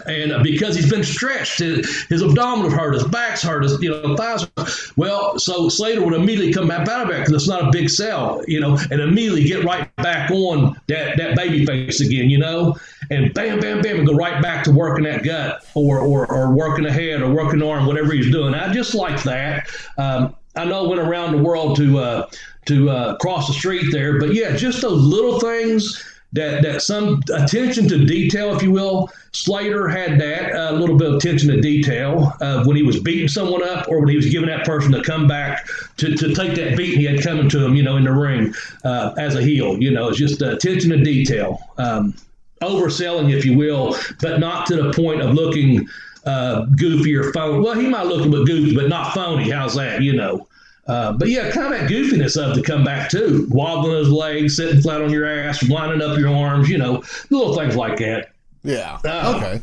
and because he's been stretched, his, abdominals hurt, his back's hurt, his you know thighs. Well, so Slater would immediately come back out of it because it's not a big sell, you know, and immediately get right back on that that baby face again, you know, and bam, bam, bam, and go right back to working that gut or or, or working the head or working the arm, whatever he's doing. I just like that. Um, I know went around the world to uh, to uh, cross the street there, but yeah, just those little things that that some attention to detail, if you will. Slater had that a uh, little bit of attention to detail uh, when he was beating someone up, or when he was giving that person to come back to, to take that beating he had coming to him, you know, in the ring uh, as a heel. You know, it's just attention to detail, um, overselling, if you will, but not to the point of looking uh, goofy or phony. Well, he might look a bit goofy, but not phony. How's that? You know. Uh, but yeah, kind of that goofiness of to come back too, wobbling those legs, sitting flat on your ass, winding up your arms, you know, little things like that. Yeah. Uh, okay.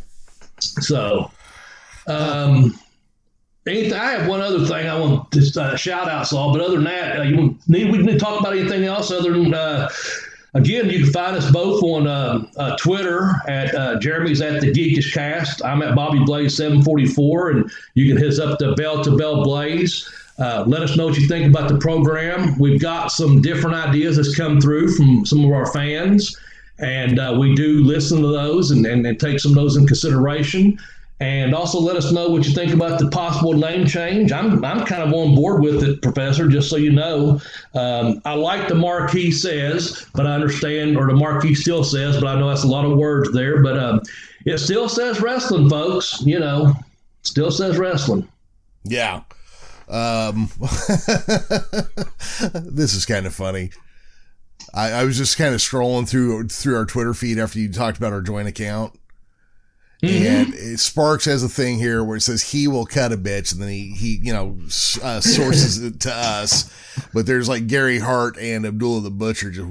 So, um, anything, I have one other thing I want to uh, shout out, Saul. But other than that, uh, you need we need to talk about anything else other than. Uh, again, you can find us both on uh, uh, Twitter at uh, Jeremy's at the Geekish Cast. I'm at Bobby Blaze 744, and you can hit us up to Bell to Bell Blaze. Uh, let us know what you think about the program. We've got some different ideas that's come through from some of our fans, and uh, we do listen to those and, and, and, take some of those in consideration. And also let us know what you think about the possible name change. I'm, I'm kind of on board with it, Professor, just so you know. Um, I like the marquee says, but I understand, or the marquee still says, but I know that's a lot of words there. But um, it still says wrestling, folks. You know, still says wrestling. Yeah. Um, this is kind of funny. I, I, was just kind of scrolling through through our Twitter feed after you talked about our joint account. Mm-hmm. And it, Sparks has a thing here where it says he will cut a bitch, and then he he you know uh, sources it to us. But there's like Gary Hart and Abdullah the Butcher just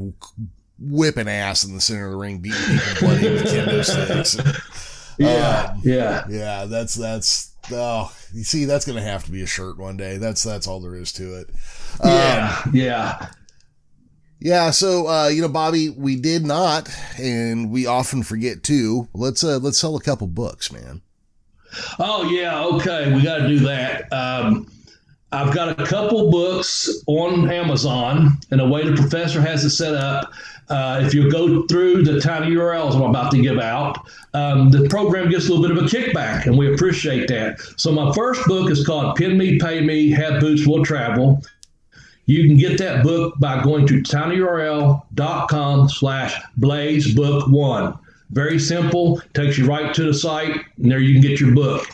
whipping ass in the center of the ring, beating people bloody with kendo sticks. yeah, um, yeah, yeah. That's that's oh, you see, that's going to have to be a shirt one day. That's that's all there is to it. Yeah, um, yeah, yeah. So uh, you know, Bobby, we did not, and we often forget too. Let's uh, let's sell a couple books, man. Oh yeah, okay, we got to do that. Um, I've got a couple books on Amazon, and the way the professor has it set up uh, if you go through the tiny URLs I'm about to give out, um, the program gets a little bit of a kickback, and we appreciate that. So my first book is called Pin Me, Pay Me, Have Boots Will Travel. You can get that book by going to tinyurl.com slash blazebook1. Very simple, takes you right to the site, and there you can get your book.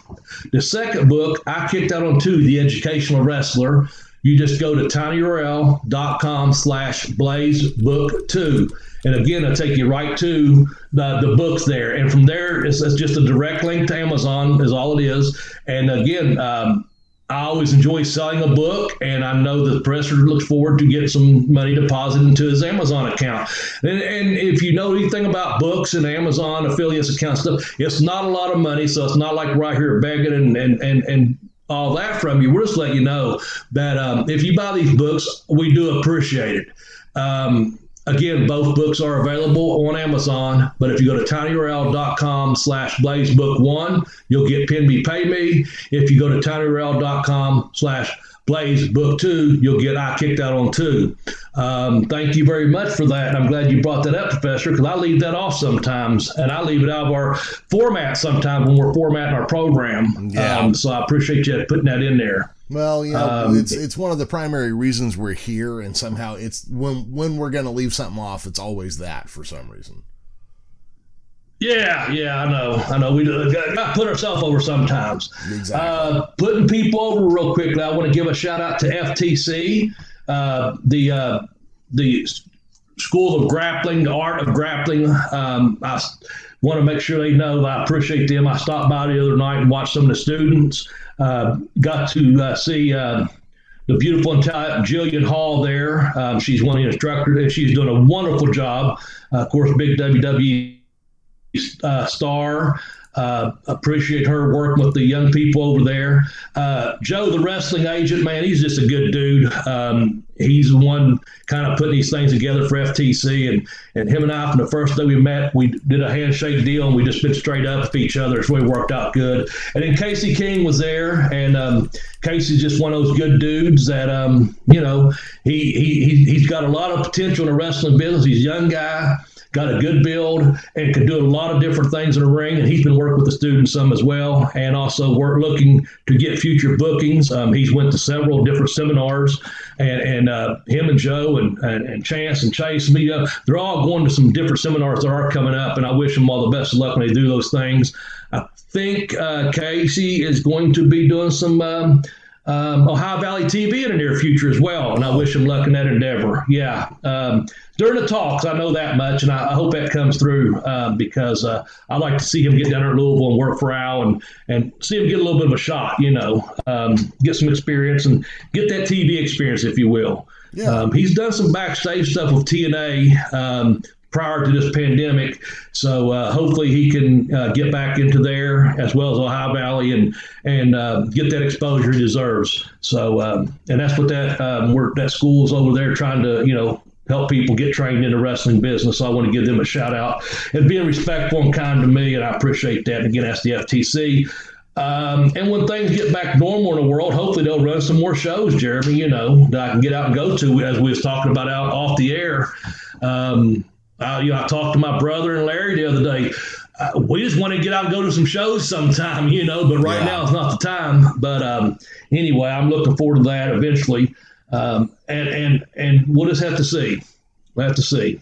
The second book, I kicked out on two, The Educational Wrestler. You just go to tinyurl.com slash blazebook2 and again it'll take you right to the, the books there. And from there it's, it's just a direct link to amazon is all it is. And again um, I always enjoy selling a book, and I know the professor looks forward to getting some money deposited into his Amazon account. And, and, if you know anything about books and Amazon affiliates account stuff, it's not a lot of money, so it's not like right here begging and, and, and, and all that from you. We're just letting you know that um, if you buy these books, we do appreciate it. Um, again, both books are available on Amazon, but if you go to tinyurl.com slash blazebook1, you'll get Pin Me Pay Me. If you go to tinyurl.com slash Blaze Book Two, you'll get I Kicked Out on Two. Um, thank you very much for that. I'm glad you brought that up, Professor, because I leave that off sometimes, and I leave it out of our format sometimes when we're formatting our program. Yeah. Um, so I appreciate you putting that in there. Well, you know, um, it's it's one of the primary reasons we're here, and somehow it's when when we're going to leave something off, it's always that for some reason. Yeah, yeah, I know, I know. We do got put ourselves over sometimes. Exactly. Uh, putting people over real quickly. I want to give a shout out to FTC, uh, the uh, the School of Grappling, the Art of Grappling. Um, I, want to make sure they know I appreciate them. I stopped by the other night and watched some of the students. Uh, got to uh, see uh, the beautiful Jillian Hall there. Um, she's one of the instructors. And she's doing a wonderful job. Uh, of course, big WWE uh, star. Uh, appreciate her working with the young people over there. Uh, Joe, the wrestling agent, man, he's just a good dude. Um, he's the one kind of putting these things together for FTC, and and him and I from the first day we met, we did a handshake deal, and we just been straight up with each other. It's really worked out good. And then Casey King was there, and um, Casey's just one of those good dudes that um, you know he he he's got a lot of potential in the wrestling business. He's a young guy got a good build and can do a lot of different things in the ring. And he's been working with the students some as well, and also we're looking to get future bookings. Um, he's went to several different seminars, and and uh, him and Joe and, and, and Chance and Chase, me, up. they're all going to some different seminars that are coming up, and I wish them all the best of luck when they do those things. I think uh, Casey is going to be doing some. Um, um, Ohio Valley TV in the near future as well. And I wish him luck in that endeavor. Yeah. Um, during the talks, I know that much, and I, I hope that comes through um, because uh, I like to see him get down there at Louisville and work for Al and, and see him get a little bit of a shot, you know, um, get some experience and get that TV experience, if you will. Yeah. Um, he's done some backstage stuff with TNA um, prior to this pandemic. So uh, hopefully he can uh, get back into there as well as Ohio Valley and and uh, get that exposure he deserves. So um, and that's what that um, we're, that school is over there trying to you know help people get trained in the wrestling business. So I want to give them a shout out and being respectful and kind to me, and I appreciate that. And again, that's the FTC. Um, and when things get back normal in the world, hopefully they'll run some more shows, Jeremy. You know that I can get out and go to, as we was talking about out off the air. Um, uh, you know, I talked to my brother and Larry the other day. Uh, we just want to get out and go to some shows sometime, you know, but right yeah. now it's not the time. But um, anyway, I'm looking forward to that eventually. Um, and, and, and we'll just have to see. We'll have to see.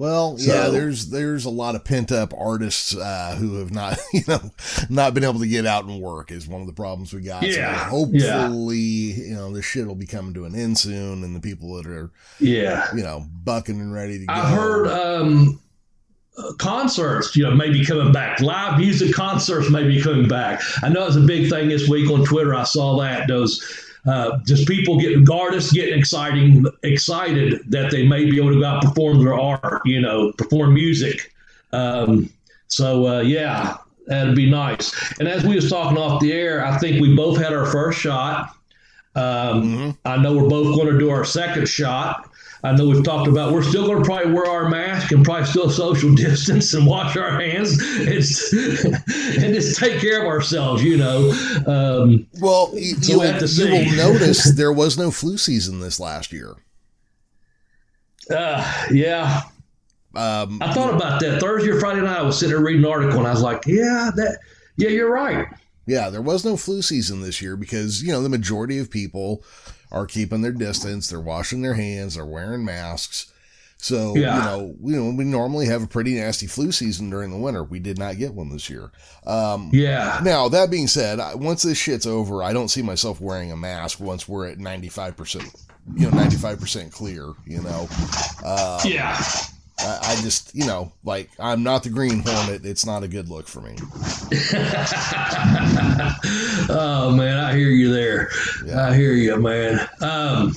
Well, so, yeah, there's there's a lot of pent up artists uh, who have not you know not been able to get out and work is one of the problems we got. Yeah, so hopefully yeah. you know this shit will be coming to an end soon, and the people that are yeah you know bucking and ready to go. I heard um, uh, concerts you know maybe coming back, live music concerts maybe coming back. I know it's a big thing this week on Twitter. I saw that those uh, just people getting artists getting exciting excited that they may be able to go out and perform their art, you know, perform music. Um, so uh, yeah, that'd be nice. And as we was talking off the air, I think we both had our first shot. Um, mm-hmm. I know we're both going to do our second shot. I know we've talked about we're still going to probably wear our mask and probably still social distance and wash our hands it's, and just take care of ourselves, you know. Um, well, you, so you, you will notice there was no flu season this last year. Uh, yeah. Um, I thought about that Thursday or Friday night. I was sitting there reading an article and I was like, yeah, that, yeah, you're right. Yeah, there was no flu season this year because, you know, the majority of people are keeping their distance, they're washing their hands, they're wearing masks. So, yeah. you know, you know, we normally have a pretty nasty flu season during the winter. We did not get one this year. Um, yeah. Now, that being said, once this shit's over, I don't see myself wearing a mask once we're at 95%, you know, 95% clear, you know. Um, yeah. I, I, just, you know, like I'm not the Green Hornet. It's not a good look for me. oh man, I hear you there. Yeah. I hear you, man. Um,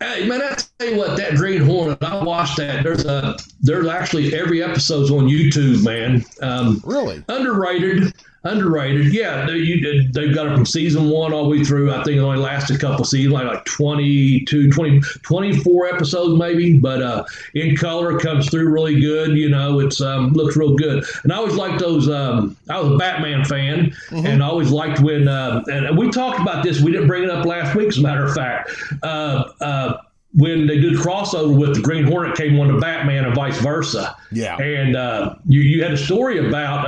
hey man, I tell you what, that Green Hornet, I watched that. There's a, there's actually every episode's on YouTube, man. Um, really underrated underrated. Yeah, they, you, they've got it from season one all the way through. I think it only lasted a couple seasons, like, like 22, 20, 24 episodes maybe. But uh, in color, comes through really good. You know, it's um, looks real good. And I always liked those. Um, I was a Batman fan, mm-hmm. and I always liked when. Uh, and we talked about this. We didn't bring it up last week, as a matter of fact. Uh, uh when they did crossover with the Green Hornet came on to Batman and vice versa. Yeah. And uh, you, you had a story about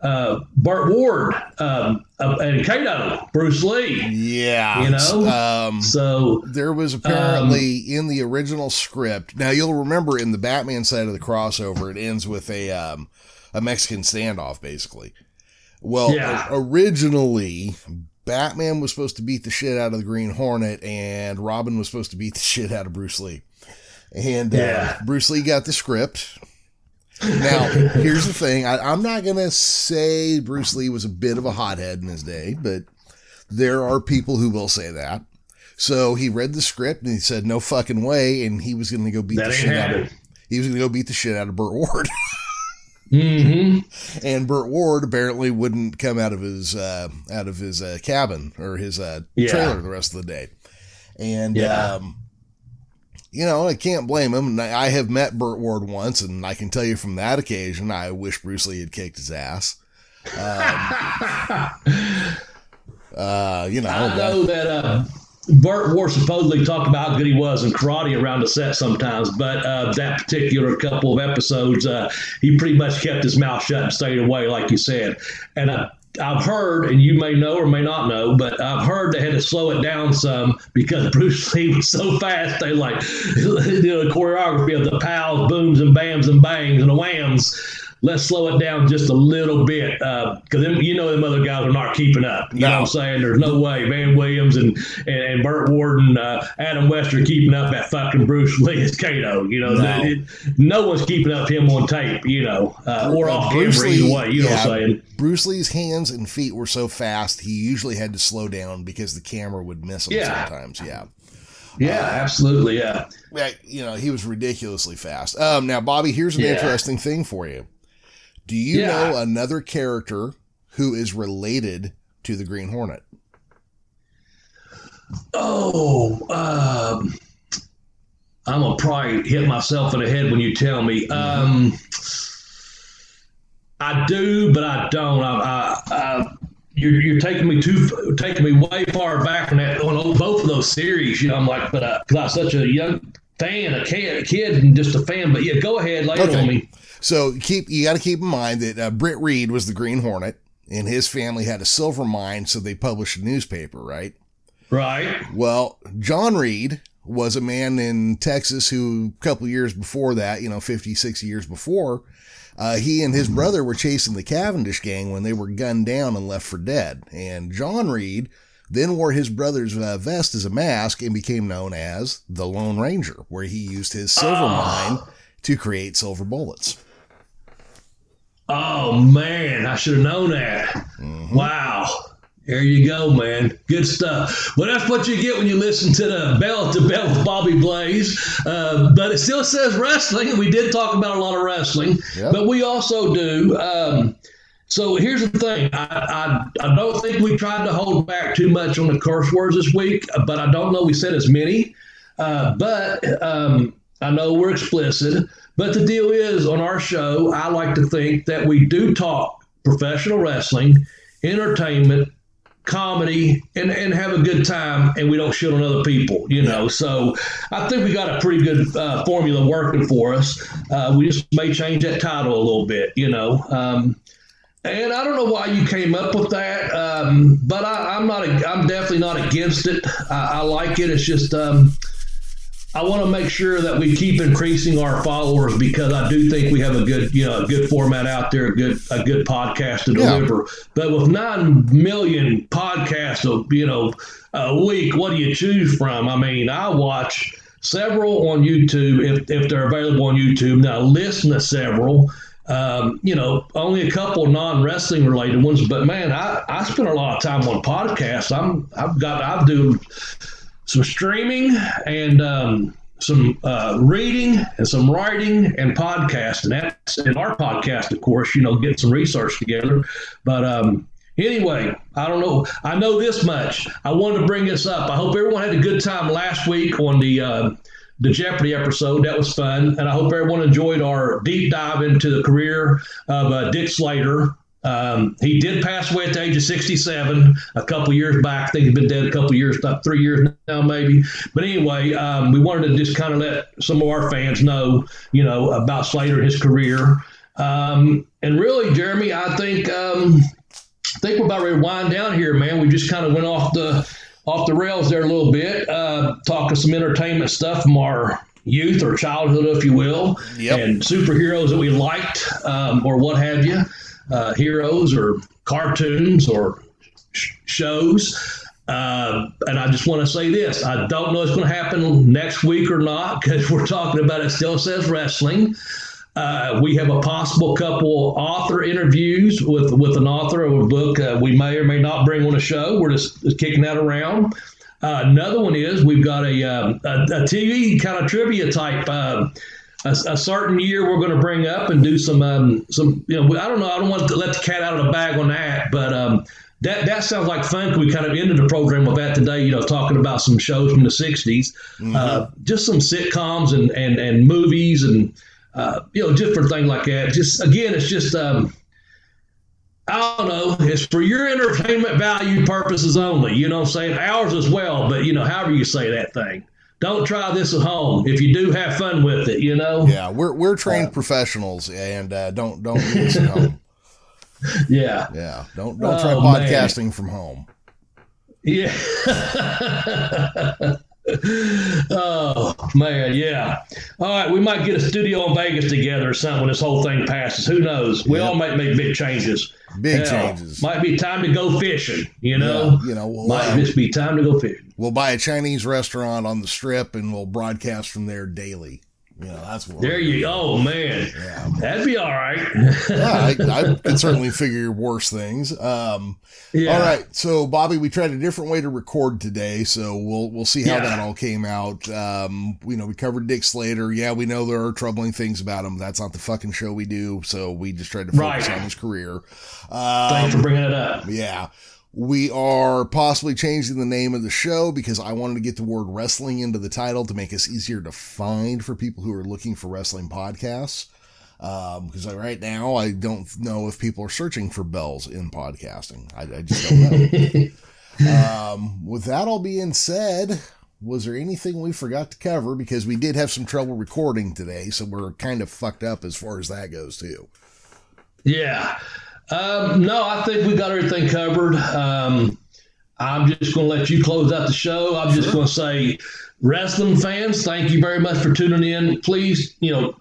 uh, Burt Ward um, uh, and Kato, Bruce Lee. Yeah, you know. Um, so there was apparently um, in the original script. Now you'll remember in the Batman side of the crossover, it ends with a um, a Mexican standoff, basically. Well, yeah. originally Batman was supposed to beat the shit out of the Green Hornet, and Robin was supposed to beat the shit out of Bruce Lee. And uh, yeah. uh, Bruce Lee got the script Now, here's the thing. I, I'm not going to say Bruce Lee was a bit of a hothead in his day, but there are people who will say that. So he read the script and he said, no fucking way. And he was going to go beat That the shit out of, he was going to go beat the shit out of Burt Ward. Mm-hmm. and Burt Ward apparently wouldn't come out of his, uh, out of his, uh, cabin or his, uh, Yeah. trailer the rest of the day. And, Yeah. um, you know, I can't blame him. I have met Burt Ward once, and I can tell you from that occasion, I wish Bruce Lee had kicked his ass. Um, uh, you know, I know that uh, Burt Ward supposedly talked about how good he was in karate around the set sometimes, but uh, that particular couple of episodes, uh, he pretty much kept his mouth shut and stayed away, like you said. And uh, I've heard, and you may know or may not know, but I've heard they had to slow it down some because Bruce Lee was so fast. They like, you know, the choreography of the pows, booms, and bams and bangs and the whams. Let's slow it down just a little bit because them you know them other guys are not keeping up. You know what I'm saying? There's no way Van Williams and and, and Burt Ward and uh, Adam West are keeping up that fucking Bruce Lee as Kato. You know, No. it- no one's keeping up him on tape. You know, uh, or off camera either way. You know what I'm saying? Bruce Lee's hands and feet were so fast, he usually had to slow down because the camera would miss him Yeah. sometimes. Yeah. Yeah, absolutely. Yeah. Yeah, you know, he was ridiculously fast. Um, now, Bobby, here's an Yeah. interesting thing for you. Do you Yeah. know another character who is related to the Green Hornet? Oh, um, I'm gonna probably hit myself in the head when you tell me. Um, I do, but I don't. I, I, I, you're, you're taking me too taking me way far back on that on both of those series. You know, I'm like, but because I'm such a young fan, a kid, a kid, and just a fan. But yeah, go ahead, lay it Okay. on me. So keep you got to keep in mind that uh, Britt Reid was the Green Hornet, and his family had a silver mine, so they published a newspaper, right? Right. Well, John Reid was a man in Texas who, a couple years before that, you know, 50, 60 years before, uh, he and his brother were chasing the Cavendish gang when they were gunned down and left for dead. And John Reid then wore his brother's uh, vest as a mask and became known as the Lone Ranger, where he used his silver mine to create silver bullets. Oh man, I should have known that. Mm-hmm. Wow. There you go, man. Good stuff. Well, that's what you get when you listen to the Bell to Bell with Bobby Blaze. Uh, but it still says wrestling, and we did talk about a lot of wrestling. Yep. But we also do. Um, so here's the thing. I, I, I don't think we tried to hold back too much on the curse words this week, but I don't know we said as many. Uh, but um, I know we're explicit. But the deal is, on our show, I like to think that we do talk professional wrestling, entertainment, comedy, and, and have a good time, and we don't shit on other people, you know. So I think we got a pretty good uh, formula working for us. Uh, we just may change that title a little bit, you know. Um, and I don't know why you came up with that, um, but I, I'm not. I'm definitely not against it. I, I like it. It's just um, I want to make sure that we keep increasing our followers because I do think we have a good, you know, a good format out there, a good, a good podcast to Yeah. deliver. But with nine million podcasts, of you know, a week, what do you choose from? I mean, I watch several on YouTube if, if they're available on YouTube. Now, listen to several. Um, you know, only a couple non wrestling related ones, but man, I, I spend a lot of time on podcasts. I'm I've got I do some streaming and um, some uh, reading and some writing and podcast. And that's in our podcast, of course, you know, getting some research together. But um, anyway, I don't know. I know this much. I wanted to bring this up. I hope everyone had a good time last week on the. Uh, the Jeopardy episode. That was fun. And I hope everyone enjoyed our deep dive into the career of uh, Dick Slater. Um, he did pass away at the age of 67 a couple years back. I think he's been dead a couple years, about three years now, maybe. But anyway, um, we wanted to just kind of let some of our fans know, you know, about Slater and his career. Um, and really, Jeremy, I think um, I think we're about ready to wind down here, man. We just kind of went off the off the rails there a little bit, uh, talking some entertainment stuff from our youth or childhood, if you will, Yep. and superheroes that we liked um, or what have you, uh, heroes or cartoons or sh- shows. Uh, and I just want to say this: I don't know it's going to happen next week or not because we're talking about it. Still says wrestling. Uh, we have a possible couple author interviews with with an author of a book. Uh, we may or may not bring on a show. We're just, just kicking that around. Uh, another one is we've got a, um, a, a TV kind of trivia type. A, a, certain year we're going to bring up and do some um, some you know I don't know I don't want to let the cat out of the bag on that but um, that that sounds like fun. We kind of ended the program with that today, you know, talking about some shows from the '60s, mm-hmm. uh, just some sitcoms and and and movies and uh, you know, different thing like that. Just again, it's just um, I don't know. It's for your entertainment value purposes only. You know, I'm saying ours as well. But you know, however you say that thing. Don't try this at home. If you do, have fun with it. You know. Yeah, we're we're trained uh, professionals, and uh, don't don't do this at home. Yeah. Yeah. Don't don't try oh, podcasting man. from home. Yeah. oh man, yeah. All right, we might get a studio in Vegas together or something when this whole thing passes. Who knows? We yep. all might make big changes. Big Hell, changes. Might be time to go fishing. You know. Yeah, you know. We'll, might uh, just be time to go fishing. We'll buy a Chinese restaurant on the strip and we'll broadcast from there daily. You know, that's what there you go. Oh man, yeah. that'd be all right. yeah, I, I could certainly figure worse things. Um, yeah. All right, so Bobby, we tried a different way to record today, so we'll we'll see how yeah. that all came out. Um, you know, we covered Dick Slater. Yeah, we know there are troubling things about him. That's not the fucking show we do. So we just tried to focus right. on his career. Um, Thanks for bringing it up. Yeah. We are possibly changing the name of the show because I wanted to get the word wrestling into the title to make us easier to find for people who are looking for wrestling podcasts. Um, because right now I don't know if people are searching for bells in podcasting. I, I just don't know. um, with that all being said, was there anything we forgot to cover? Because we did have some trouble recording today, so we're kind of fucked up as far as that goes too. Yeah. Um, no, I think we got everything covered. Um, I'm just going to let you close out the show. I'm just going to say, wrestling fans, thank you very much for tuning in. Please, you know,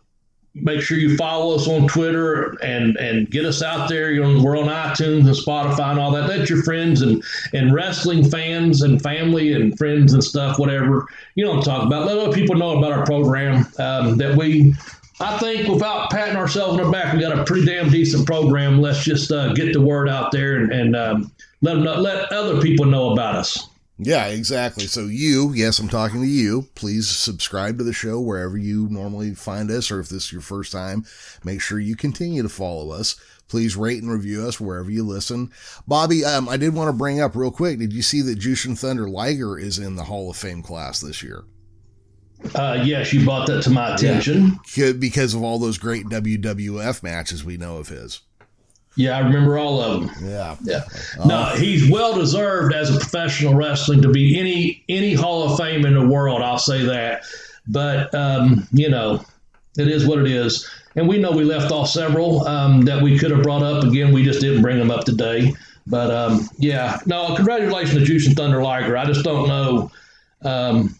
make sure you follow us on Twitter and and get us out there. You know, we're on iTunes and Spotify and all that. Let your friends and and wrestling fans and family and friends and stuff, whatever you know, talk about. Let other people know about our program um, that we I think without patting ourselves on the back, we got a pretty damn decent program. Let's just uh, get the word out there and, and um, let know, let other people know about us. Yeah, exactly. So you, yes, I'm talking to you. Please subscribe to the show wherever you normally find us, or if this is your first time, make sure you continue to follow us. Please rate and review us wherever you listen. Bobby, um, I did want to bring up real quick. Did you see that Jushin Thunder Liger is in the Hall of Fame class this year? Uh, yes, you brought that to my attention. Yeah, because of all those great WWF matches we know of his. Yeah, I remember all of them. Yeah, yeah. Uh, no, he's well deserved as a professional wrestling to be any any Hall of Fame in the world. I'll say that. But um, you know, it is what it is, and we know we left off several um, that we could have brought up. Again, we just didn't bring them up today. But um, yeah, no, congratulations to Jushin Thunder Liger. I just don't know. Um,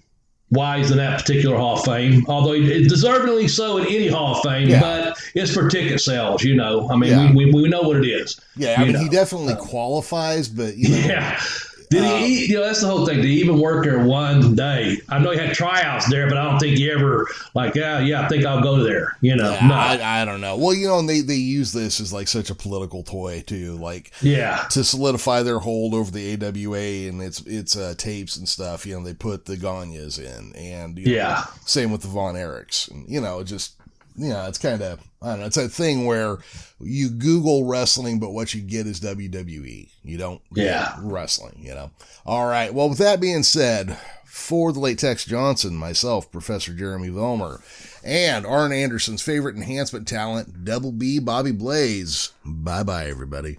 why he's in that particular Hall of Fame, although he, deservedly so in any Hall of Fame, yeah. but it's for ticket sales, you know. I mean, yeah. we, we, we, know what it is. Yeah, I mean, know. he definitely qualifies, but, you know. Yeah. Did he? Uh, you know, that's the whole thing. Did he even work there one day? I know he had tryouts there, but I don't think he ever like, yeah, yeah, I think I'll go there. You know, yeah, no. I, I, don't know. Well, you know, and they they use this as like such a political toy too, like yeah, to solidify their hold over the AWA and its its uh, tapes and stuff. You know, they put the Gagnes in, and yeah, know, same with the Von Erichs, and you know, just you know, it's kind of, I don't know, it's a thing where you Google wrestling, but what you get is WWE. You don't yeah. wrestling, you know. All right. Well, with that being said, for the late Tex Johnson, myself, Professor Jeremy Vollmer, and Arn Anderson's favorite enhancement talent, Double B Bobby Blaze. Bye bye, everybody.